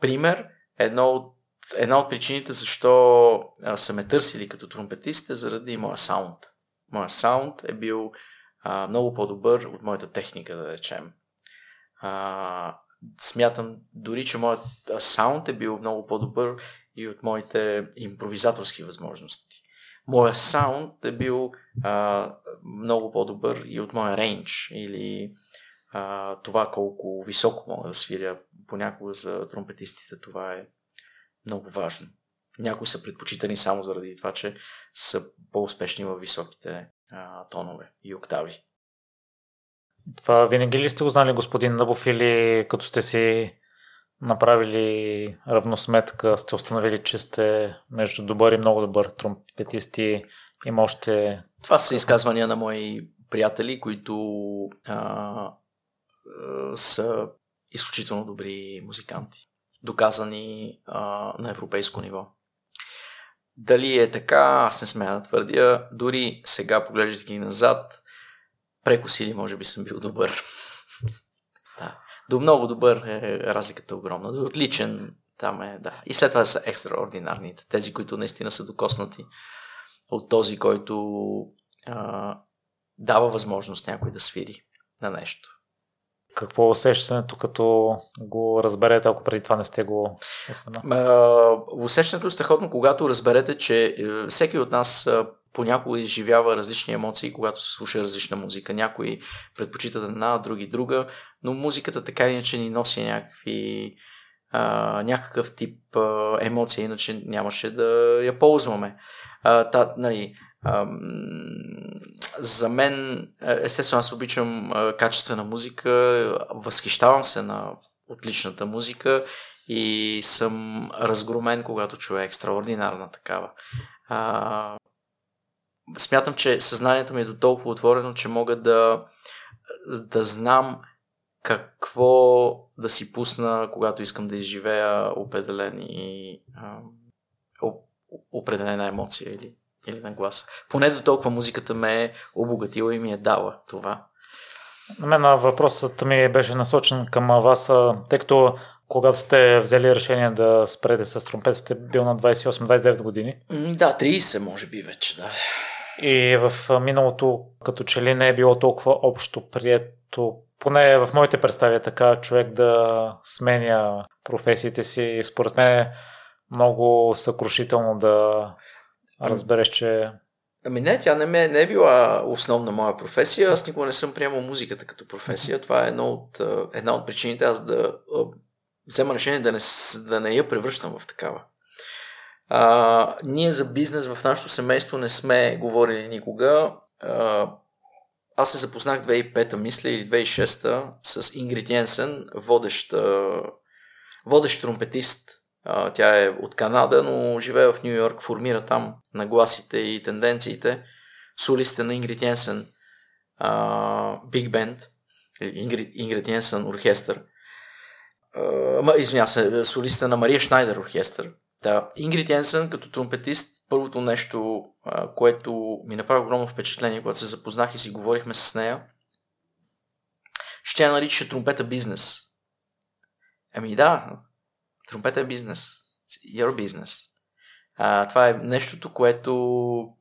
Пример, едно от, една от причините защо а, са ме търсили като тромпетист е заради моя саунд. Моя саунд е бил а, много по-добър от моята техника, да речем. А, смятам дори, че моят саунд е бил много по-добър и от моите импровизаторски възможности. Моя саунд е бил а, много по-добър и от моя рейндж или а, това колко високо мога да свиря. Понякога за тромпетистите това е много важно. Някои са предпочитани само заради това, че са по-успешни във високите а, тонове и октави. Това винаги ли сте го знали, господин Набов, или като сте си направили равносметка, сте установили, че сте между добър и много добър тромпетист и има още... Това са изказвания на мои приятели, които а, а, са изключително добри музиканти, доказани а, на европейско ниво. Дали е така, аз не смея да твърдя. Дори сега, поглеждайки назад, прекосили, може би съм бил добър. да. До много добър е разликата огромна. До отличен там е, да. И след това са екстраординарните. Тези, които наистина са докоснати от този, който а, дава възможност някой да свири на нещо. Какво е усещането, като го разберете, ако преди това не сте го Усещането е страхотно, когато разберете, че е, всеки от нас понякога изживява различни емоции, когато се слуша различна музика. Някои предпочитат една, други друга, но музиката така иначе ни носи някакви а, някакъв тип а, емоция, иначе нямаше да я ползваме. А, та, нали, за мен, естествено, аз обичам качествена музика, възхищавам се на отличната музика и съм разгромен, когато чуя екстраординарна такава. А, смятам, че съзнанието ми е до толкова отворено, че мога да, да знам какво да си пусна, когато искам да изживея определени определена емоция или, или на гласа. Поне до толкова музиката ме е обогатила и ми е дала това. На мен въпросът ми беше насочен към вас, тъй като когато сте взели решение да спрете с тромпет, сте бил на 28-29 години. Да, 30 може би вече, да. И в миналото, като че ли не е било толкова общо прието, поне в моите представи е така, човек да сменя професиите си. Според мен е много съкрушително да разбереш, че Ами не, тя не, ме, не е била основна моя професия. Аз никога не съм приемал музиката като професия. Това е едно от, една от причините аз да взема решение да не, да не я превръщам в такава. А, ние за бизнес в нашето семейство не сме говорили никога. А, аз се запознах 2005-та, мисля, или 2006-та с Ингрид Йенсен, водещ, водещ тромпетист. Тя е от Канада, но живее в Нью Йорк, формира там нагласите и тенденциите. Солистите на Ингрид Йенсен, Биг Бенд, Ингрид, Йенсен оркестър. Извиня се, солиста на Мария Шнайдер оркестър. Да, Ингрид Йенсен като тромпетист, първото нещо, а, което ми направи огромно впечатление, когато се запознах и си говорихме с нея, ще я нарича тромпета бизнес. Ами да, тромпета е бизнес. Your business. А, това е нещото, което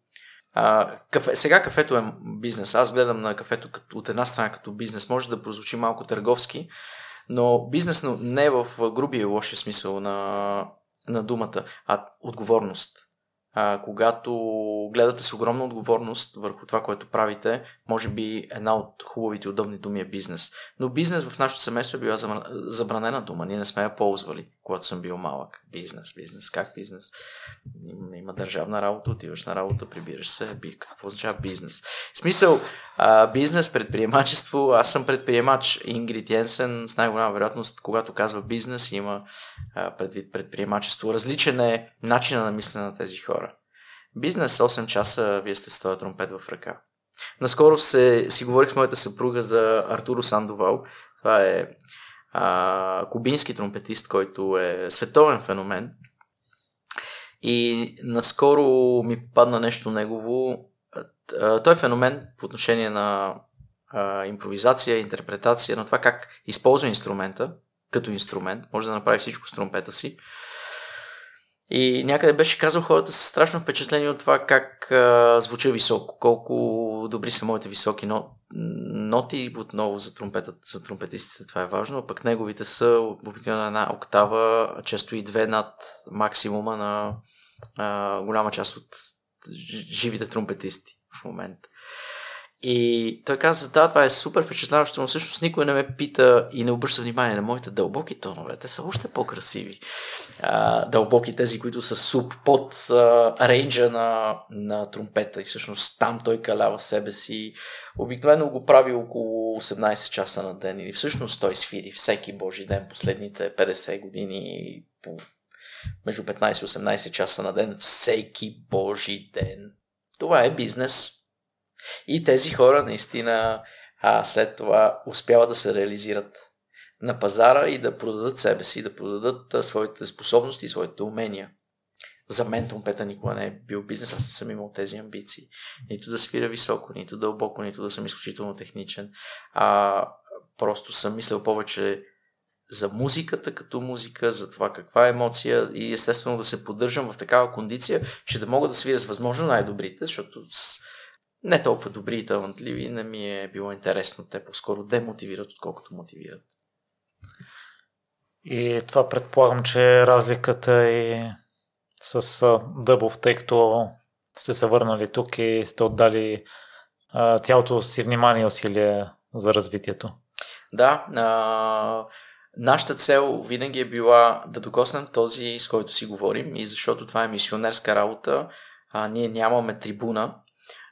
а, кафе, сега кафето е бизнес. Аз гледам на кафето като, от една страна като бизнес. Може да прозвучи малко търговски, но бизнес не е в грубия лошия смисъл на, на думата, а отговорност а, когато гледате с огромна отговорност върху това, което правите, може би една от хубавите и удобни думи е бизнес. Но бизнес в нашото семейство е била забранена дума. Ние не сме я ползвали, когато съм бил малък. Бизнес, бизнес. Как бизнес? Има, държавна работа, отиваш на работа, прибираш се. Би, какво означава бизнес? В смисъл, а, бизнес, предприемачество. Аз съм предприемач. Ингрид Йенсен с най-голяма вероятност, когато казва бизнес, има а, предвид предприемачество. Различен е начина на мислене на тези хора. Бизнес 8 часа, вие сте с този тромпет в ръка. Наскоро се, си говорих с моята съпруга за Артуро Сандовал. Това е а, кубински тромпетист, който е световен феномен. И наскоро ми попадна нещо негово. Той е феномен по отношение на а, импровизация, интерпретация, на това как използва инструмента като инструмент. Може да направи всичко с тромпета си. И някъде беше казал хората са страшно впечатлени от това как а, звуча високо, колко добри са моите високи но, ноти, отново за, тромпетът, за тромпетистите това е важно, пък неговите са обикновено една октава, често и две над максимума на а, голяма част от живите тромпетисти в момента. И той каза, да, това е супер впечатляващо, но всъщност никой не ме пита и не обръща внимание на моите дълбоки тонове. Те са още по-красиви. А, дълбоки тези, които са суп под а, рейнджа на, на тромпета и всъщност там той калява себе си. Обикновено го прави около 18 часа на ден или всъщност той свири всеки божи ден последните 50 години по между 15 и 18 часа на ден всеки божи ден. Това е бизнес и тези хора наистина а, след това успяват да се реализират на пазара и да продадат себе си, да продадат а, своите способности и своите умения. За мен тромпета никога не е бил бизнес, аз не съм имал тези амбиции. Нито да свиря високо, нито дълбоко, нито да съм изключително техничен. А просто съм мислил повече за музиката като музика, за това каква е емоция и естествено да се поддържам в такава кондиция, че да мога да свиря с възможно най-добрите, защото с не толкова добри и талантливи, не ми е било интересно. Те по-скоро демотивират, отколкото мотивират. И това предполагам, че разликата е с Дъбов, тъй като сте се върнали тук и сте отдали а, цялото си внимание и усилие за развитието. Да, а, нашата цел винаги е била да докоснем този, с който си говорим и защото това е мисионерска работа, а, ние нямаме трибуна,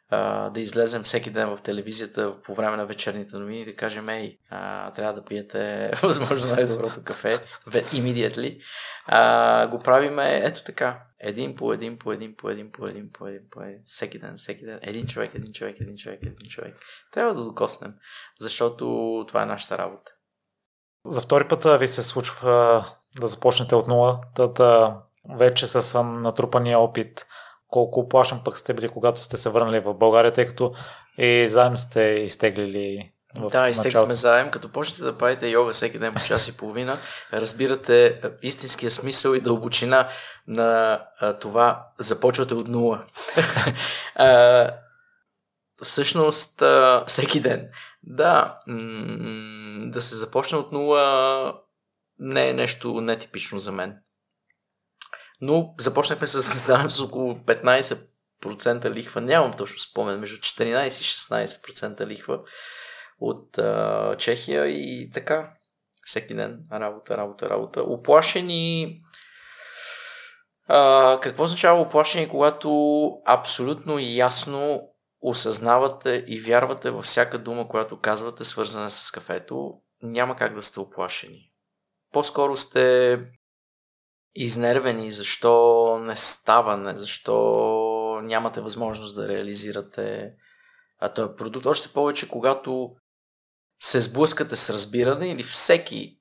а, да излезем всеки ден в телевизията по време на вечерните новини и да кажем, ей, а, трябва да пиете възможно най-доброто кафе, immediately. А, го правиме ето така, един по един, по един, по един, по един, по един, по един, всеки ден, всеки ден, един човек, един човек, един човек, един човек. Трябва да докоснем, защото това е нашата работа. За втори път ви се случва да започнете от нула, да, да вече с натрупания опит, колко оплашен пък сте били, когато сте се върнали в България, тъй като и заем сте изтеглили в да, изтеглихме заем. Като почнете да правите йога всеки ден по час и половина, разбирате истинския смисъл и дълбочина на а, това. Започвате от нула. а, всъщност, а, всеки ден. Да, м- да се започне от нула не е нещо нетипично за мен. Но започнахме с заем с около 15% лихва. Нямам точно спомен, между 14 и 16% лихва от а, Чехия и така. Всеки ден работа, работа, работа. Оплашени. А, какво означава оплашени, когато абсолютно ясно осъзнавате и вярвате във всяка дума, която казвате, свързана с кафето, няма как да сте оплашени. По-скоро сте изнервени, защо не става, не, защо нямате възможност да реализирате а този продукт. Още повече, когато се сблъскате с разбиране или всеки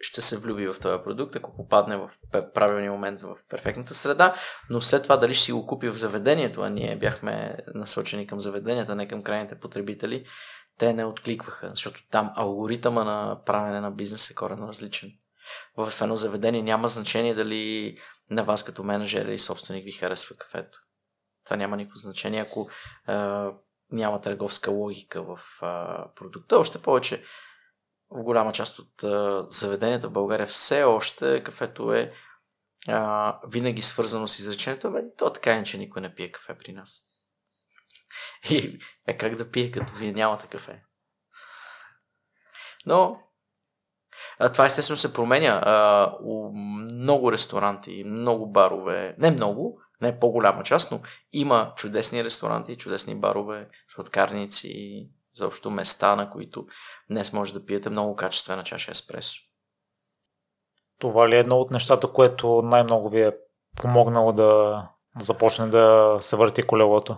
ще се влюби в този продукт, ако попадне в правилния момент в перфектната среда, но след това дали ще си го купи в заведението, а ние бяхме насочени към заведенията, не към крайните потребители, те не откликваха, защото там алгоритъма на правене на бизнес е коренно различен. В едно заведение няма значение дали на вас като менеджер или собственик ви харесва кафето. Това няма никакво значение, ако няма търговска логика в а, продукта. Още повече в голяма част от а, заведенията в България все още кафето е а, винаги свързано с изречението, бе, то така е, че никой не пие кафе при нас. И е как да пие, като вие нямате кафе. Но това естествено се променя. А, у много ресторанти, много барове, не много, не по-голяма част, но има чудесни ресторанти, чудесни барове, сладкарници, заобщо места, на които днес може да пиете много качествена чаша еспресо. Това ли е едно от нещата, което най-много ви е помогнало да започне да се върти колелото?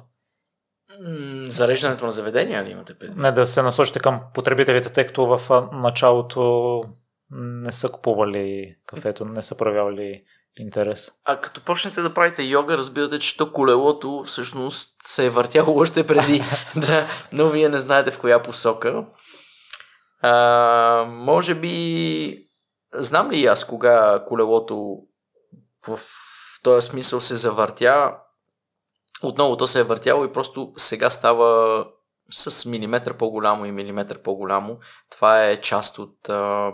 Зареждането на заведения ли имате предвид? Не, да се насочите към потребителите, тъй като в началото не са купували кафето, не са проявявали интерес. А като почнете да правите йога, разбирате, че то колелото всъщност се е въртяло още преди. да, но вие не знаете в коя посока. А, може би, знам ли аз кога колелото в този смисъл се завъртя, отново то се е въртяло и просто сега става с милиметър по-голямо и милиметър по-голямо. Това е част от а,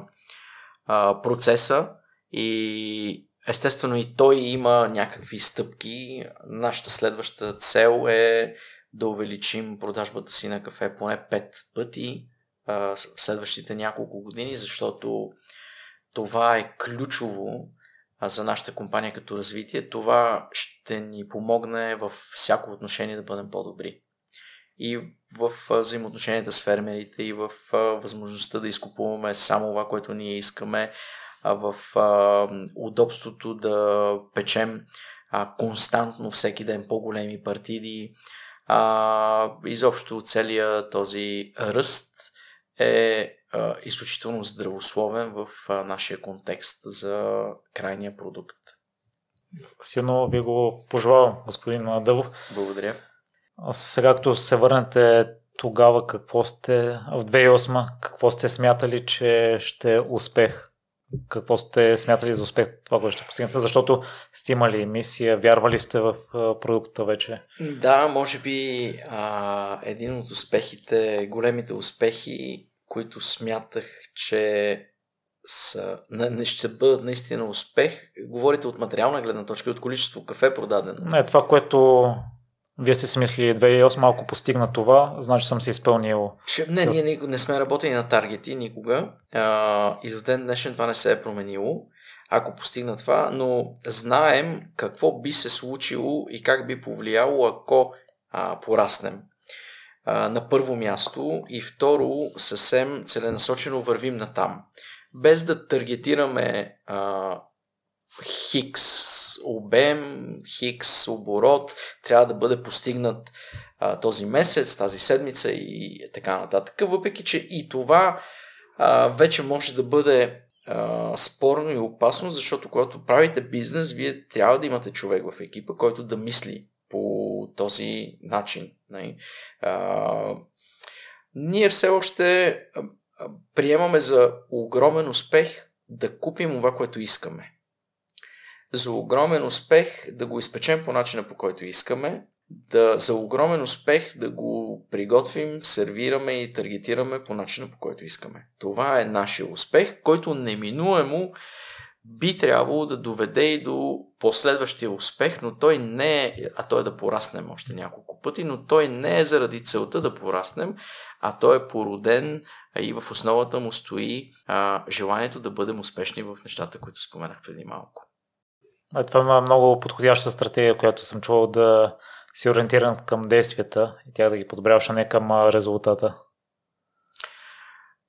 а, процеса и Естествено и той има някакви стъпки. Нашата следваща цел е да увеличим продажбата си на кафе поне 5 пъти а, в следващите няколко години, защото това е ключово а, за нашата компания като развитие. Това ще ни помогне в всяко отношение да бъдем по-добри. И в взаимоотношенията с фермерите, и в възможността да изкупуваме само това, което ние искаме, в удобството да печем константно всеки ден по-големи партиди. Изобщо целият този ръст е изключително здравословен в нашия контекст за крайния продукт. Силно ви го пожелавам, господин Дъбов. Благодаря. Сега, като се върнете тогава, какво сте в 2008, какво сте смятали, че ще е успех какво сте смятали за успех това, което ще постигнете? Защото сте имали мисия, вярвали сте в продукта вече? Да, може би а, един от успехите, големите успехи, които смятах, че са, не, не ще бъдат наистина успех. Говорите от материална гледна точка и от количество кафе продадено. Не, това, което вие сте си мислили 2008 малко постигна това, значи съм се изпълнил. Не, ние не, не сме работили на таргети никога а, и до ден днешен това не се е променило, ако постигна това, но знаем какво би се случило и как би повлияло, ако а, пораснем. А, на първо място и второ, съвсем целенасочено вървим на там. Без да таргетираме а, хикс обем, хикс оборот трябва да бъде постигнат а, този месец, тази седмица и така нататък. Въпреки, че и това а, вече може да бъде а, спорно и опасно, защото когато правите бизнес, вие трябва да имате човек в екипа, който да мисли по този начин. Нали? А, ние все още приемаме за огромен успех да купим това, което искаме. За огромен успех да го изпечем по начина, по който искаме, да, за огромен успех да го приготвим, сервираме и таргетираме по начина, по който искаме. Това е нашия успех, който неминуемо би трябвало да доведе и до последващия успех, но той не е, а той е да пораснем още няколко пъти, но той не е заради целта да пораснем, а той е породен и в основата му стои а, желанието да бъдем успешни в нещата, които споменах преди малко. А това е много подходяща стратегия, която съм чувал да си ориентиран към действията и тя да ги подобряваш, а не към резултата.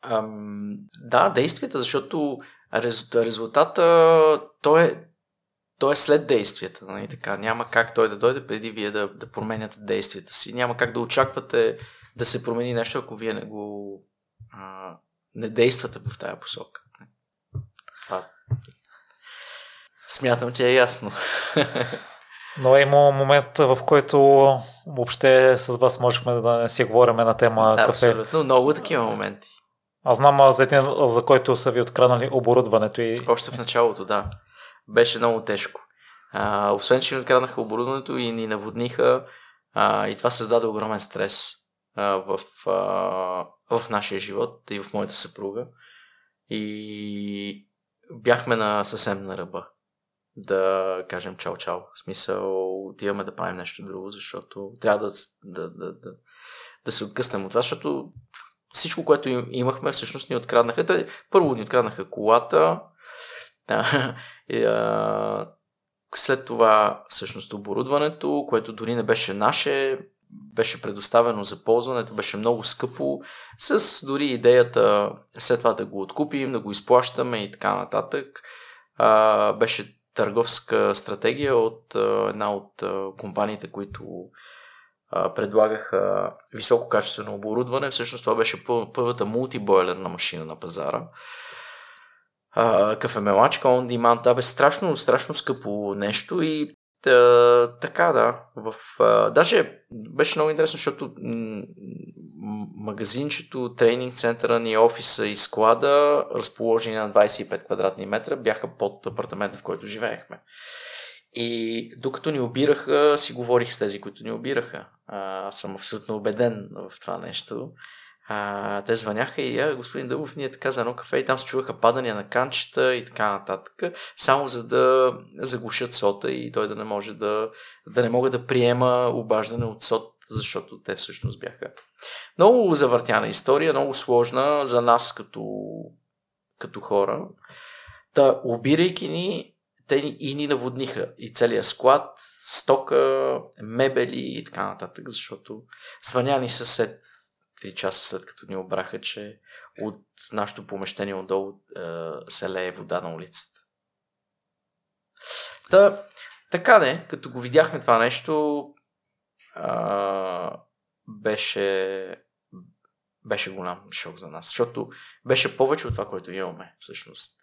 Ам, да, действията, защото рез, резултата той е, той е след действията. Нали? Така, няма как той да дойде преди вие да, да променяте действията си. Няма как да очаквате да се промени нещо, ако вие не го а, не действате в тази посока. Това. Смятам, че е ясно. Но е имало момент, в който въобще с вас можехме да не си говорим на тема да, кафе. Абсолютно, много такива моменти. Аз знам за един, за който са ви откраднали оборудването и... Още в началото, да. Беше много тежко. А, освен, че ни откраднаха оборудването и ни наводниха а, и това създаде огромен стрес а, в, а, в нашия живот и в моята съпруга. И бяхме на съвсем на ръба да кажем чао-чао. В смисъл, отиваме да правим нещо друго, защото трябва да, да, да, да, да се откъснем от това, защото всичко, което имахме, всъщност ни откраднаха. Те, първо ни откраднаха колата, да, и, а, след това всъщност оборудването, което дори не беше наше, беше предоставено за ползването, беше много скъпо, с дори идеята след това да го откупим, да го изплащаме и така нататък. А, беше търговска стратегия от една от компаниите, които предлагаха висококачествено оборудване. Всъщност това беше първата мултибойлерна машина на пазара. Кафемелачка on demand. Да, бе страшно, страшно скъпо нещо и Та, така, да. В, а, даже беше много интересно, защото м- магазинчето, тренинг центъра ни, офиса и склада, разположени на 25 квадратни метра, бяха под апартамента, в който живеехме. И докато ни обираха, си говорих с тези, които ни обираха. А, съм абсолютно убеден в това нещо. А, те звъняха и а, господин Дъбов, ние така за едно кафе и там се чуваха падания на канчета и така нататък, само за да заглушат сота и той да не може да, да не мога да приема обаждане от сот, защото те всъщност бяха. Много завъртяна история, много сложна за нас като, като хора. Та, обирайки ни, те и ни наводниха и целият склад, стока, мебели и така нататък, защото звъня ни съсед 3 часа след като ни обраха, че от нашото помещение отдолу е, се лее вода на улицата. Та, така не, като го видяхме това нещо, а, беше, беше голям шок за нас, защото беше повече от това, което имаме всъщност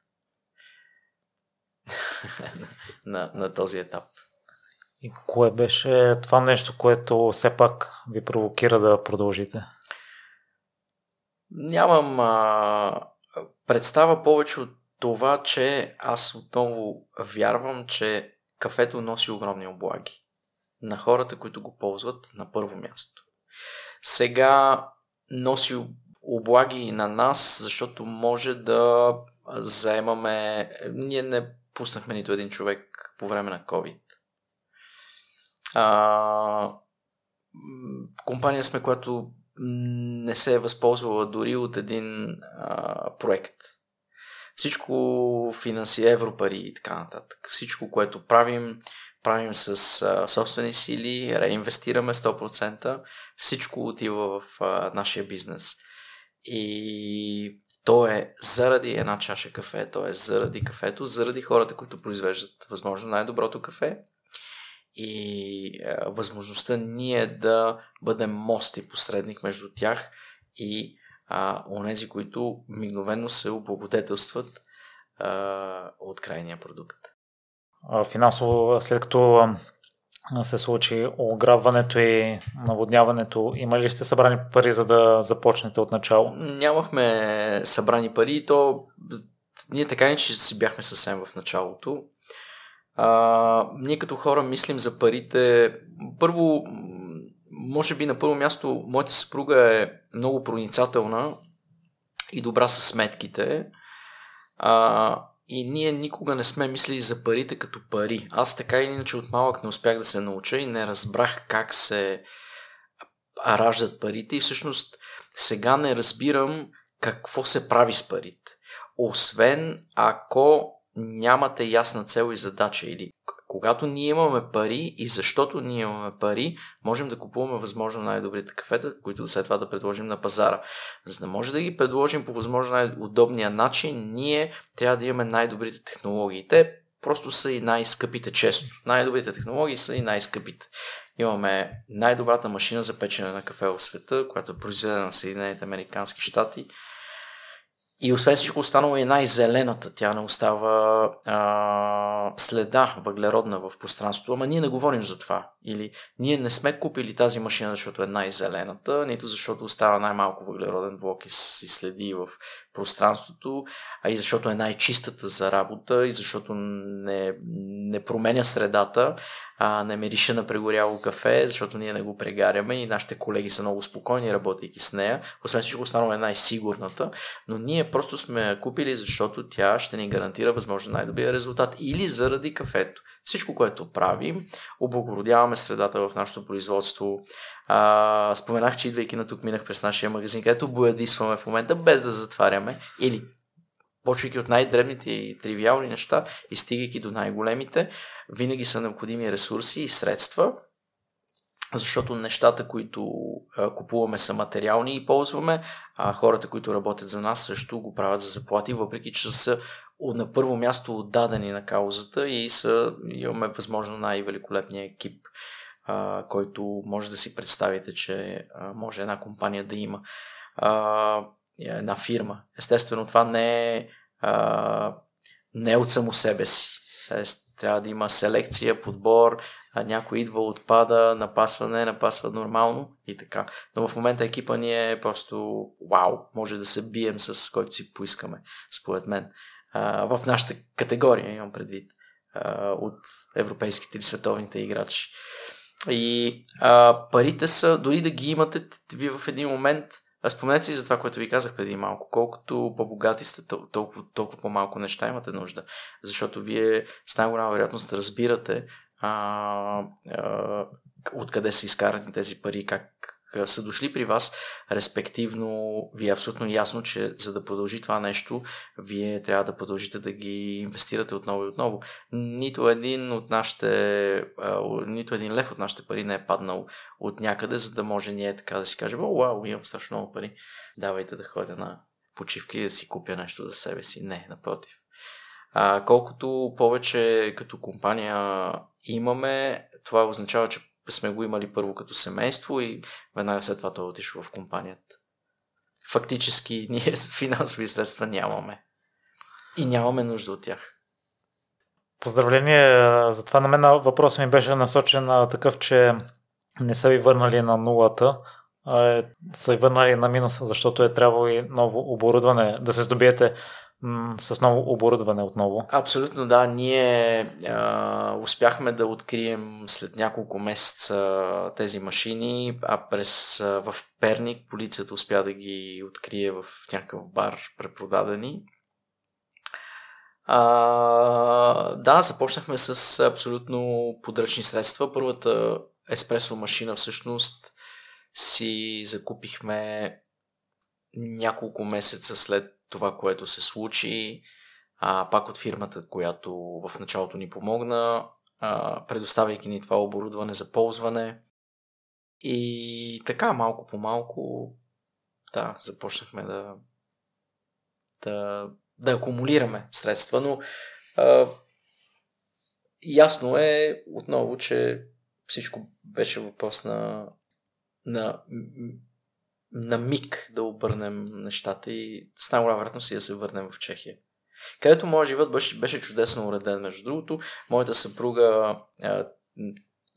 на, на този етап. И кое беше това нещо, което все пак ви провокира да продължите? Нямам а, представа повече от това, че аз отново вярвам, че кафето носи огромни облаги на хората, които го ползват на първо място. Сега носи облаги на нас, защото може да заемаме... Ние не пуснахме нито един човек по време на COVID. А, компания сме, която не се е възползвала дори от един а, проект. Всичко финанси, европари и така нататък. Всичко, което правим, правим с а, собствени сили, реинвестираме 100%. Всичко отива в а, нашия бизнес. И то е заради една чаша кафе, то е заради кафето, заради хората, които произвеждат възможно най-доброто кафе и а, е, възможността ние да бъдем мост и посредник между тях и а, онези, които мигновено се облагодетелстват а, от крайния продукт. Финансово, след като се случи ограбването и наводняването, има ли сте събрани пари, за да започнете от начало? Нямахме събрани пари и то ние така не, че си бяхме съвсем в началото. А, ние като хора мислим за парите. Първо, може би на първо място, моята съпруга е много проницателна и добра с сметките. А, и ние никога не сме мислили за парите като пари. Аз така или иначе от малък не успях да се науча и не разбрах как се раждат парите и всъщност сега не разбирам какво се прави с парите. Освен ако нямате ясна цел и задача или когато ние имаме пари и защото ние имаме пари, можем да купуваме възможно най-добрите кафета, които след това да предложим на пазара. За да може да ги предложим по възможно най-удобния начин, ние трябва да имаме най-добрите технологии. Те просто са и най-скъпите, често. Най-добрите технологии са и най-скъпите. Имаме най-добрата машина за печене на кафе в света, която е произведена в Съединените Американски щати и освен всичко останало е най-зелената. Тя не остава а, следа въглеродна в пространството. Ама ние не говорим за това. Или ние не сме купили тази машина, защото е най-зелената, нито защото остава най-малко въглероден и, и следи в пространството, а и защото е най-чистата за работа и защото не, не променя средата, а, не мирише на прегоряло кафе, защото ние не го прегаряме и нашите колеги са много спокойни, работейки с нея. Освен всичко останало е най-сигурната, но ние просто сме купили, защото тя ще ни гарантира възможно най-добрия резултат или заради кафето. Всичко, което правим, облагородяваме средата в нашето производство. А, споменах, че идвайки на тук минах през нашия магазин, където боядисваме в момента, без да затваряме или почвайки от най-дребните и тривиални неща и стигайки до най-големите, винаги са необходими ресурси и средства, защото нещата, които купуваме са материални и ползваме, а хората, които работят за нас също го правят за заплати, въпреки че са на първо място отдадени на каузата и са, имаме възможно най-великолепния екип, а, който може да си представите, че а, може една компания да има. А, една фирма. Естествено, това не е, а, не е от само себе си. Тоест, трябва да има селекция, подбор, а някой идва, отпада, напасва, не напасва нормално и така. Но в момента екипа ни е просто вау, може да се бием с който си поискаме, според мен. А, в нашата категория имам предвид а, от европейските или световните играчи. И а, парите са, дори да ги имате, вие в един момент Спомнете си за това, което ви казах преди малко. Колкото по-богати сте, толкова, толкова по-малко неща имате нужда. Защото вие с най-голяма вероятност разбирате а, а, откъде са изкарани тези пари, как са дошли при вас, респективно ви е абсолютно ясно, че за да продължи това нещо, вие трябва да продължите да ги инвестирате отново и отново. Нито един от нашите, нито един лев от нашите пари не е паднал от някъде, за да може ние така да си кажем, о, вау, имам страшно много пари, давайте да ходя на почивки и да си купя нещо за себе си. Не, напротив. А, колкото повече като компания имаме, това означава, че сме го имали първо като семейство и веднага след това той е отишъл в компанията. Фактически ние финансови средства нямаме. И нямаме нужда от тях. Поздравление за това. На мен въпросът ми беше насочен на такъв, че не са ви върнали на нулата, а е, са ви върнали на минуса, защото е трябвало и ново оборудване, да се здобиете с ново оборудване отново. Абсолютно да. Ние а, успяхме да открием след няколко месеца тези машини, а през а, в Перник полицията успя да ги открие в някакъв бар препродадени. А, да, започнахме с абсолютно подръчни средства. Първата еспресо машина всъщност си закупихме няколко месеца след това, което се случи, а, пак от фирмата, която в началото ни помогна, а, предоставяйки ни това оборудване за ползване. И така, малко по малко, да, започнахме да, да, да акумулираме средства, но а, ясно е отново, че всичко беше въпрос на, на на миг да обърнем нещата и с най-голяма вероятност и да се върнем в Чехия. Където моят живот беше, беше чудесно уреден. Между другото, моята съпруга а,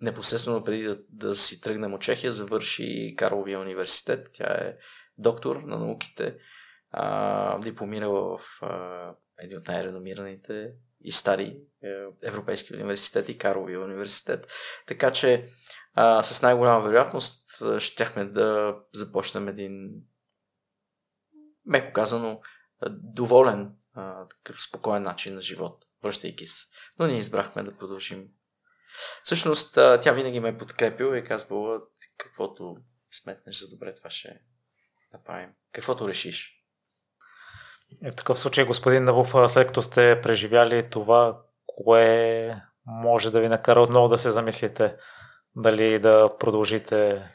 непосредствено преди да, да си тръгнем от Чехия, завърши Карловия университет. Тя е доктор на науките, а, дипломирала в а, един от най-реномираните и стари е, европейски университети, Карловия университет. Така че а, с най-голяма вероятност щяхме да започнем един, меко казано, доволен, а, такъв спокоен начин на живот, връщайки се. Но ние избрахме да продължим. Всъщност, тя винаги ме е подкрепила и казвала, каквото сметнеш за добре, това ще направим. Каквото решиш. В такъв случай, господин Набов, след като сте преживяли това, кое може да ви накара отново да се замислите дали да продължите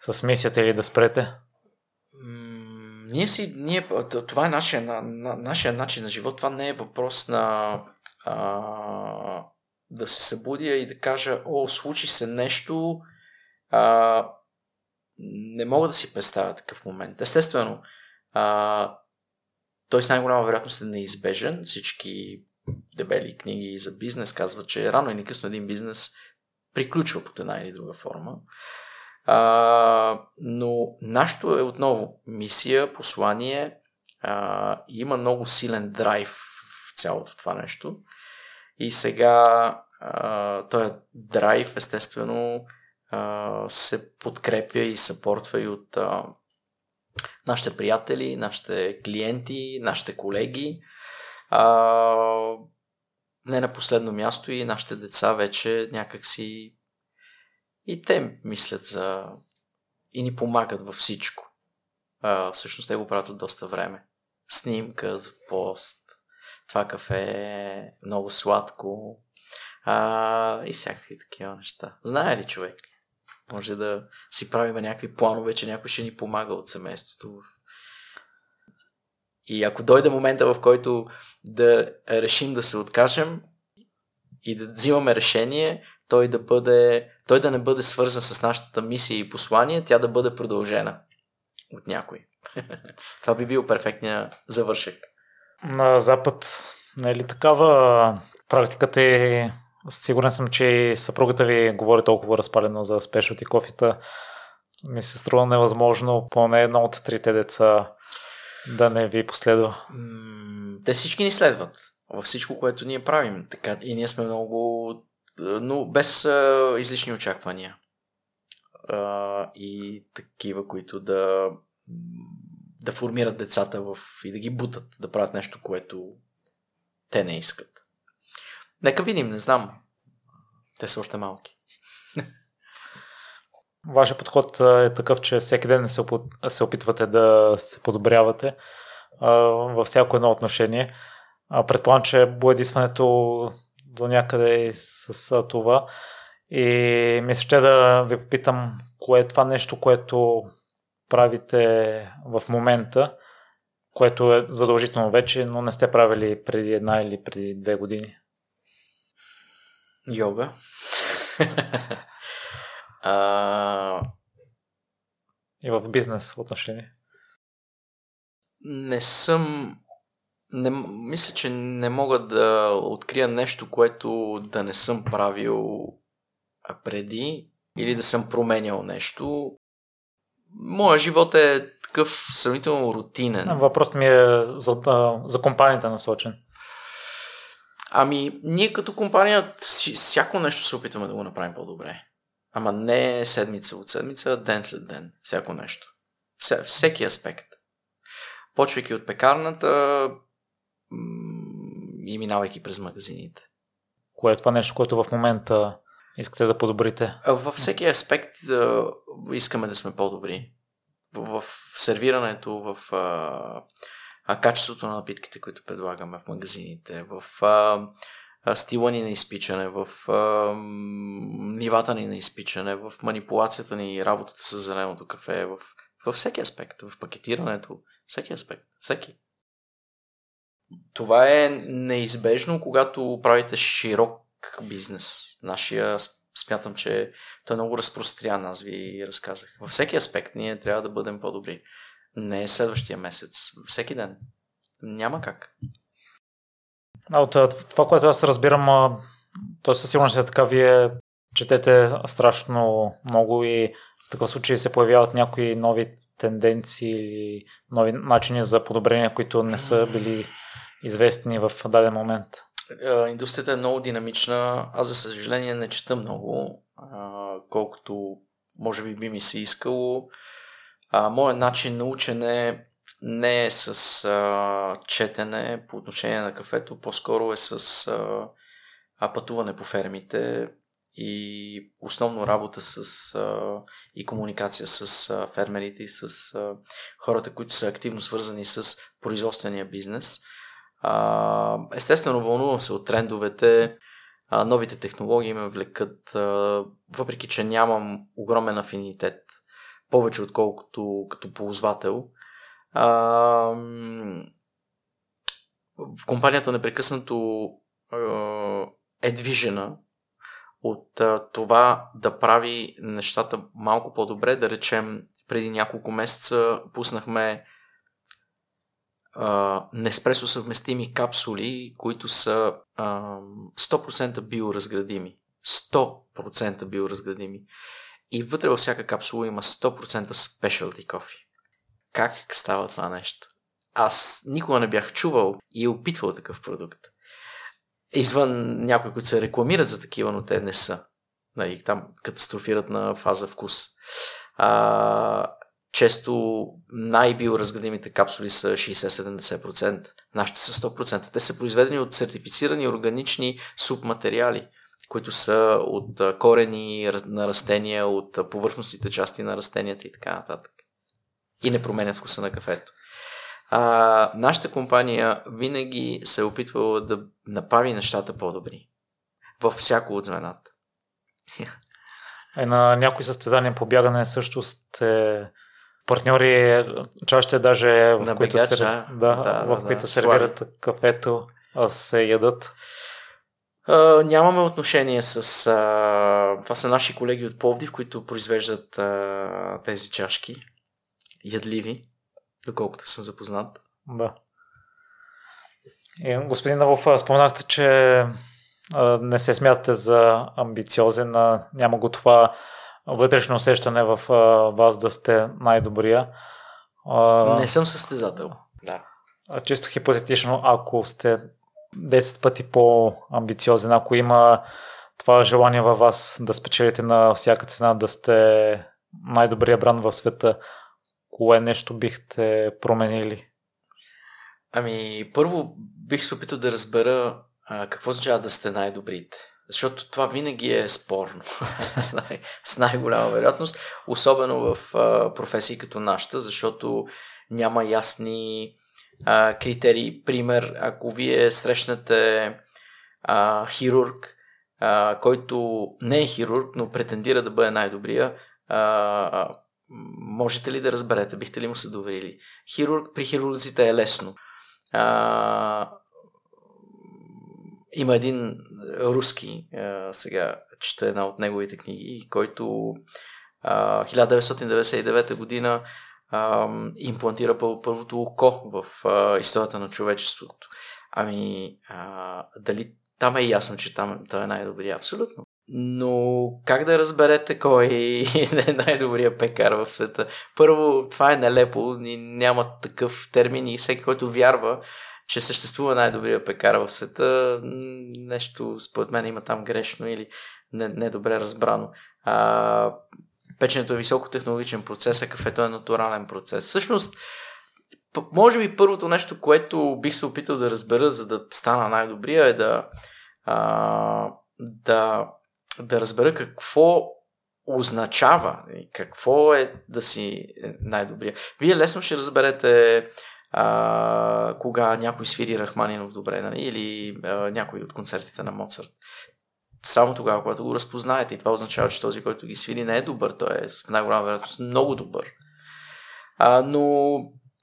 с мисията или да спрете? ние си, ние, това е нашия, на, на, нашия начин на живот. Това не е въпрос на а, да се събудя и да кажа, о, случи се нещо, а, не мога да си представя такъв момент. Естествено, а, той с най-голяма вероятност е неизбежен. Всички дебели книги за бизнес казват, че рано или късно един бизнес приключва под една или друга форма. А, но нашето е отново мисия, послание. А, има много силен драйв в цялото това нещо. И сега а, този драйв, естествено, а, се подкрепя и съпортва и от а, нашите приятели, нашите клиенти, нашите колеги. А, не на последно място и нашите деца вече някакси и те мислят за... и ни помагат във всичко. А, всъщност те го правят от доста време. Снимка пост, това кафе е много сладко а, и всякакви такива неща. Знае ли човек? Може да си правим някакви планове, че някой ще ни помага от семейството. И ако дойде момента, в който да решим да се откажем и да взимаме решение, той да, бъде, той да не бъде свързан с нашата мисия и послание, тя да бъде продължена от някой. Това би бил перфектният завършек. На Запад не е ли такава практиката е Сигурен съм, че и съпругата ви говори толкова разпалено за спешоти кофита. Ми се струва невъзможно поне едно от трите деца да не ви последва. Те всички ни следват във всичко, което ние правим. Така, и ние сме много но без а, излишни очаквания. А, и такива, които да, да формират децата в, и да ги бутат да правят нещо, което те не искат. Нека видим, не знам. Те са още малки. Вашия подход е такъв, че всеки ден се, опитвате да се подобрявате във всяко едно отношение. Предполагам, че боядисването до някъде с това. И ми ще да ви попитам, кое е това нещо, което правите в момента, което е задължително вече, но не сте правили преди една или преди две години? Йога. а... И в бизнес отношение? Не съм не, мисля, че не мога да открия нещо, което да не съм правил преди или да съм променял нещо. Моя живот е такъв сравнително рутинен. Въпрос ми е за, за компанията насочен. Ами, ние като компания всяко нещо се опитваме да го направим по-добре. Ама не седмица от седмица, ден след ден. Всяко нещо. Всеки аспект. Почвайки от пекарната, и минавайки през магазините. Кое е това нещо, което в момента искате да подобрите? Във всеки аспект искаме да сме по-добри. В сервирането, в а, качеството на напитките, които предлагаме в магазините, в а, стила ни на изпичане, в а, нивата ни на изпичане, в манипулацията ни и работата с зеленото кафе, в, във всеки аспект, в пакетирането, всеки аспект, всеки. Това е неизбежно, когато правите широк бизнес. Нашия смятам, че той е много разпрострян, аз ви разказах. Във всеки аспект ние трябва да бъдем по-добри. Не следващия месец, всеки ден. Няма как. А от това, което аз разбирам, то със сигурност е така, вие четете страшно много и в такъв случай се появяват някои нови тенденции или нови начини за подобрения, които не са били известни в даден момент? Индустрията е много динамична. Аз, за съжаление, не чета много, колкото може би би ми се искало. Моят начин на учене не е с а, четене по отношение на кафето, по-скоро е с а, пътуване по фермите и основно работа с а, и комуникация с а, фермерите и с а, хората, които са активно свързани с производствения бизнес. А, естествено, вълнувам се от трендовете, а, новите технологии ме влекат, а, въпреки че нямам огромен афинитет, повече отколкото като ползвател. А, в компанията непрекъснато е движена от а, това да прави нещата малко по-добре. Да речем, преди няколко месеца пуснахме а, неспресо съвместими капсули, които са а, 100% биоразградими. 100% биоразградими. И вътре във всяка капсула има 100% specialty кофе. Как става това нещо? Аз никога не бях чувал и опитвал такъв продукт. Извън някои, които се рекламират за такива, но те не са. Нали, там катастрофират на фаза вкус. А, често най-биоразградимите капсули са 60-70%. Нашите са 100%. Те са произведени от сертифицирани органични субматериали, които са от корени на растения, от повърхностните части на растенията и така нататък. И не променят вкуса на кафето. А, нашата компания винаги се е опитвала да направи нещата по-добри. Във всяко от звената. Е, на някои състезания по бягане също сте партньори, чаще даже в на които, бегач, се, да, да, в да, които да, сервират кафето, а се ядат. Нямаме отношение с... Uh, това са наши колеги от Пловдив, които произвеждат uh, тези чашки. Ядливи доколкото съм запознат. Да. И, господин Навов, споменахте, че а, не се смятате за амбициозен, а, няма го това вътрешно усещане в а, вас да сте най-добрия. А, не съм състезател. Да. А, чисто хипотетично, ако сте 10 пъти по-амбициозен, ако има това желание във вас да спечелите на всяка цена, да сте най-добрия бранд в света, кое нещо бихте променили? Ами, първо бих се опитал да разбера а, какво означава да сте най-добрите. Защото това винаги е спорно. С най-голяма вероятност. Особено в а, професии като нашата, защото няма ясни а, критерии. Пример, ако вие срещнете а, хирург, а, който не е хирург, но претендира да бъде най-добрия, а, можете ли да разберете? Бихте ли му се доверили? Хирург, при хирурзите е лесно. А, има един руски, а, сега чета една от неговите книги, който а, 1999 година а, имплантира първото око в а, историята на човечеството. Ами, а, дали там е ясно, че там той е най-добрия? Абсолютно. Но как да разберете кой е най-добрият пекар в света? Първо, това е нелепо, няма такъв термин и всеки, който вярва, че съществува най-добрия пекар в света, нещо според мен има там грешно или недобре не разбрано. А, печенето е високотехнологичен процес, а кафето е натурален процес. Всъщност, може би първото нещо, което бих се опитал да разбера, за да стана най-добрия, е да, а, да да разбера какво означава, какво е да си най-добрия. Вие лесно ще разберете а, кога някой свири Рахманинов добре, нали? или а, някой от концертите на Моцарт. Само тогава, когато го разпознаете. И това означава, че този, който ги свири, не е добър. Той е с най-голяма вероятност много добър. А, но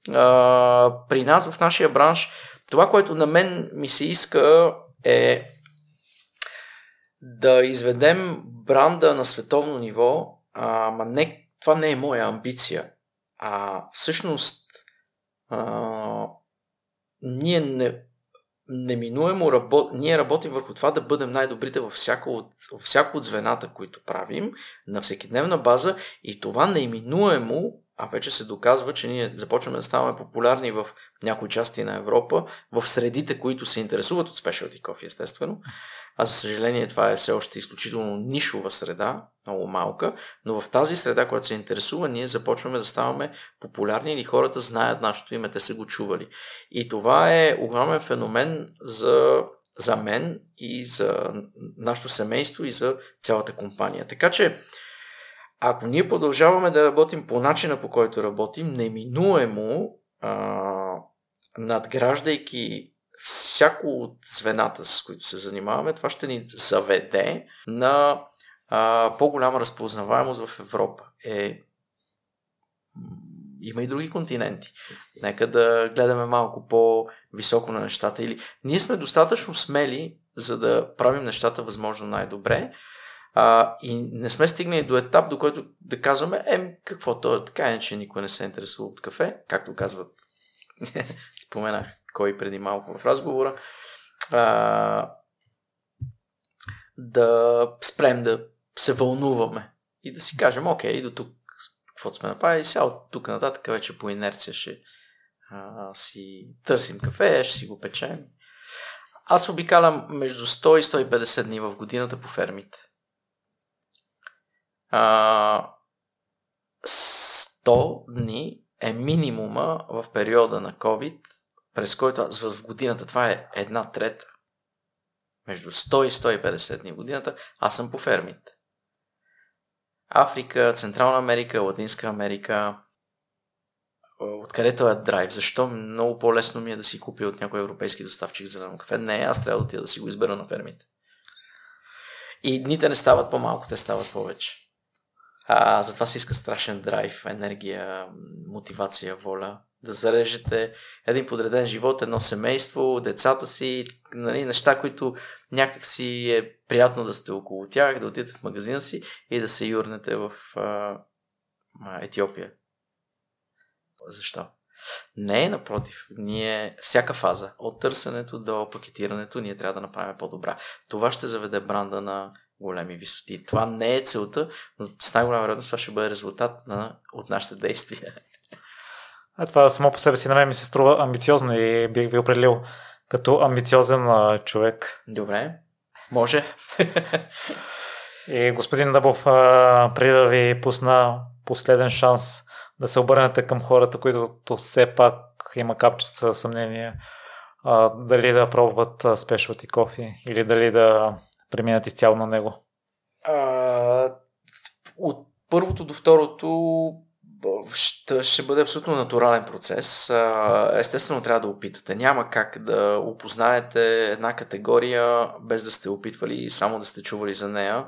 а, при нас в нашия бранш, това, което на мен ми се иска е да изведем бранда на световно ниво, ама не, това не е моя амбиция. А всъщност а, ние не, неминуемо работ... ние работим върху това да бъдем най-добрите във всяко от, всяко от звената, които правим на всекидневна база и това неминуемо, а вече се доказва, че ние започваме да ставаме популярни в някои части на Европа, в средите, които се интересуват от specialty coffee, естествено. А за съжаление това е все още изключително нишова среда, много малка, но в тази среда, която се интересува, ние започваме да ставаме популярни или хората знаят нашето име, те са го чували. И това е огромен феномен за, за мен и за нашето семейство и за цялата компания. Така че, ако ние продължаваме да работим по начина по който работим, неминуемо а, надграждайки всяко от звената, с които се занимаваме, това ще ни заведе на а, по-голяма разпознаваемост в Европа. Е, има и други континенти. Нека да гледаме малко по-високо на нещата. Или ние сме достатъчно смели, за да правим нещата възможно най-добре. А, и не сме стигнали до етап, до който да казваме, е, какво то е така, че никой не се интересува от кафе, както казват, споменах кой преди малко в разговора, а, да спрем да се вълнуваме и да си кажем, окей, до тук каквото сме направили, сега от тук нататък вече по инерция ще а, си търсим кафе, ще си го печем. Аз обикалям между 100 и 150 дни в годината по фермите. А, 100 дни е минимума в периода на COVID през който аз в годината, това е една трета, между 100 и 150 дни в годината, аз съм по фермите. Африка, Централна Америка, Латинска Америка, откъдето е драйв. Защо много по-лесно ми е да си купя от някой европейски доставчик зелено кафе? Не, аз трябва да отида да си го избера на фермите. И дните не стават по-малко, те стават повече. А, затова се иска страшен драйв, енергия, мотивация, воля да зарежете един подреден живот, едно семейство, децата си, нали, неща, които някак си е приятно да сте около тях, да отидете в магазина си и да се юрнете в а, Етиопия. Защо? Не, напротив. Ние всяка фаза, от търсенето до пакетирането, ние трябва да направим по-добра. Това ще заведе бранда на големи висоти. Това не е целта, но с най-голяма вероятност това ще бъде резултат на, от нашите действия. А това само по себе си на мен ми се струва амбициозно и бих ви определил като амбициозен а, човек. Добре, може. и господин Дъбов, а, преди да ви пусна последен шанс да се обърнете към хората, които все пак има капчета съмнение а, дали да пробват specialty кофи или дали да преминат изцяло на него? А, от първото до второто ще, ще бъде абсолютно натурален процес. Естествено, трябва да опитате. Няма как да опознаете една категория без да сте опитвали и само да сте чували за нея.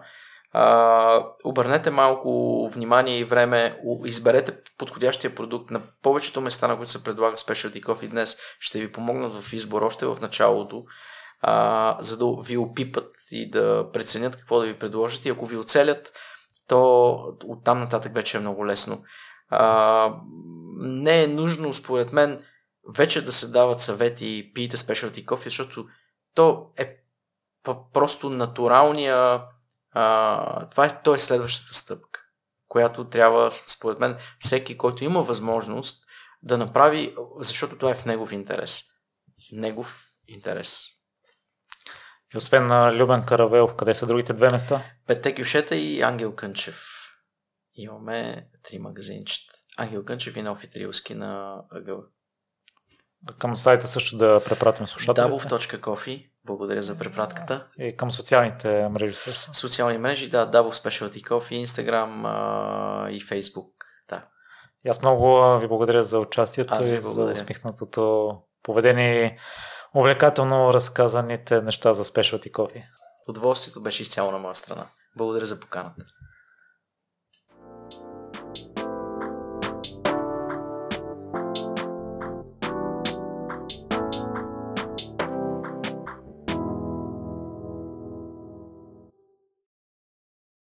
обърнете малко внимание и време, изберете подходящия продукт. На повечето места, на които се предлага Specialty Coffee днес, ще ви помогнат в избор още в началото, за да ви опипат и да преценят какво да ви предложат. И ако ви оцелят, то оттам нататък вече е много лесно а, не е нужно, според мен, вече да се дават съвети и пиете specialty coffee, защото то е просто натуралния а, това е, то е следващата стъпка, която трябва, според мен, всеки, който има възможност да направи, защото това е в негов интерес. Негов интерес. И освен на Любен Каравелов, къде са другите две места? Петте Кюшета и Ангел Кънчев имаме три магазинчета. Ангел Кънчев и Нофи Трилски на ъгъл. Към сайта също да препратим слушателите. Dabov.coffee. Благодаря за препратката. И към социалните мрежи също. Социални мрежи, да, Dabov Specialty Coffee, Instagram а, и Facebook. Да. И аз много ви благодаря за участието и за усмихнатото поведение и увлекателно разказаните неща за Specialty Coffee. Удоволствието беше изцяло на моя страна. Благодаря за поканата.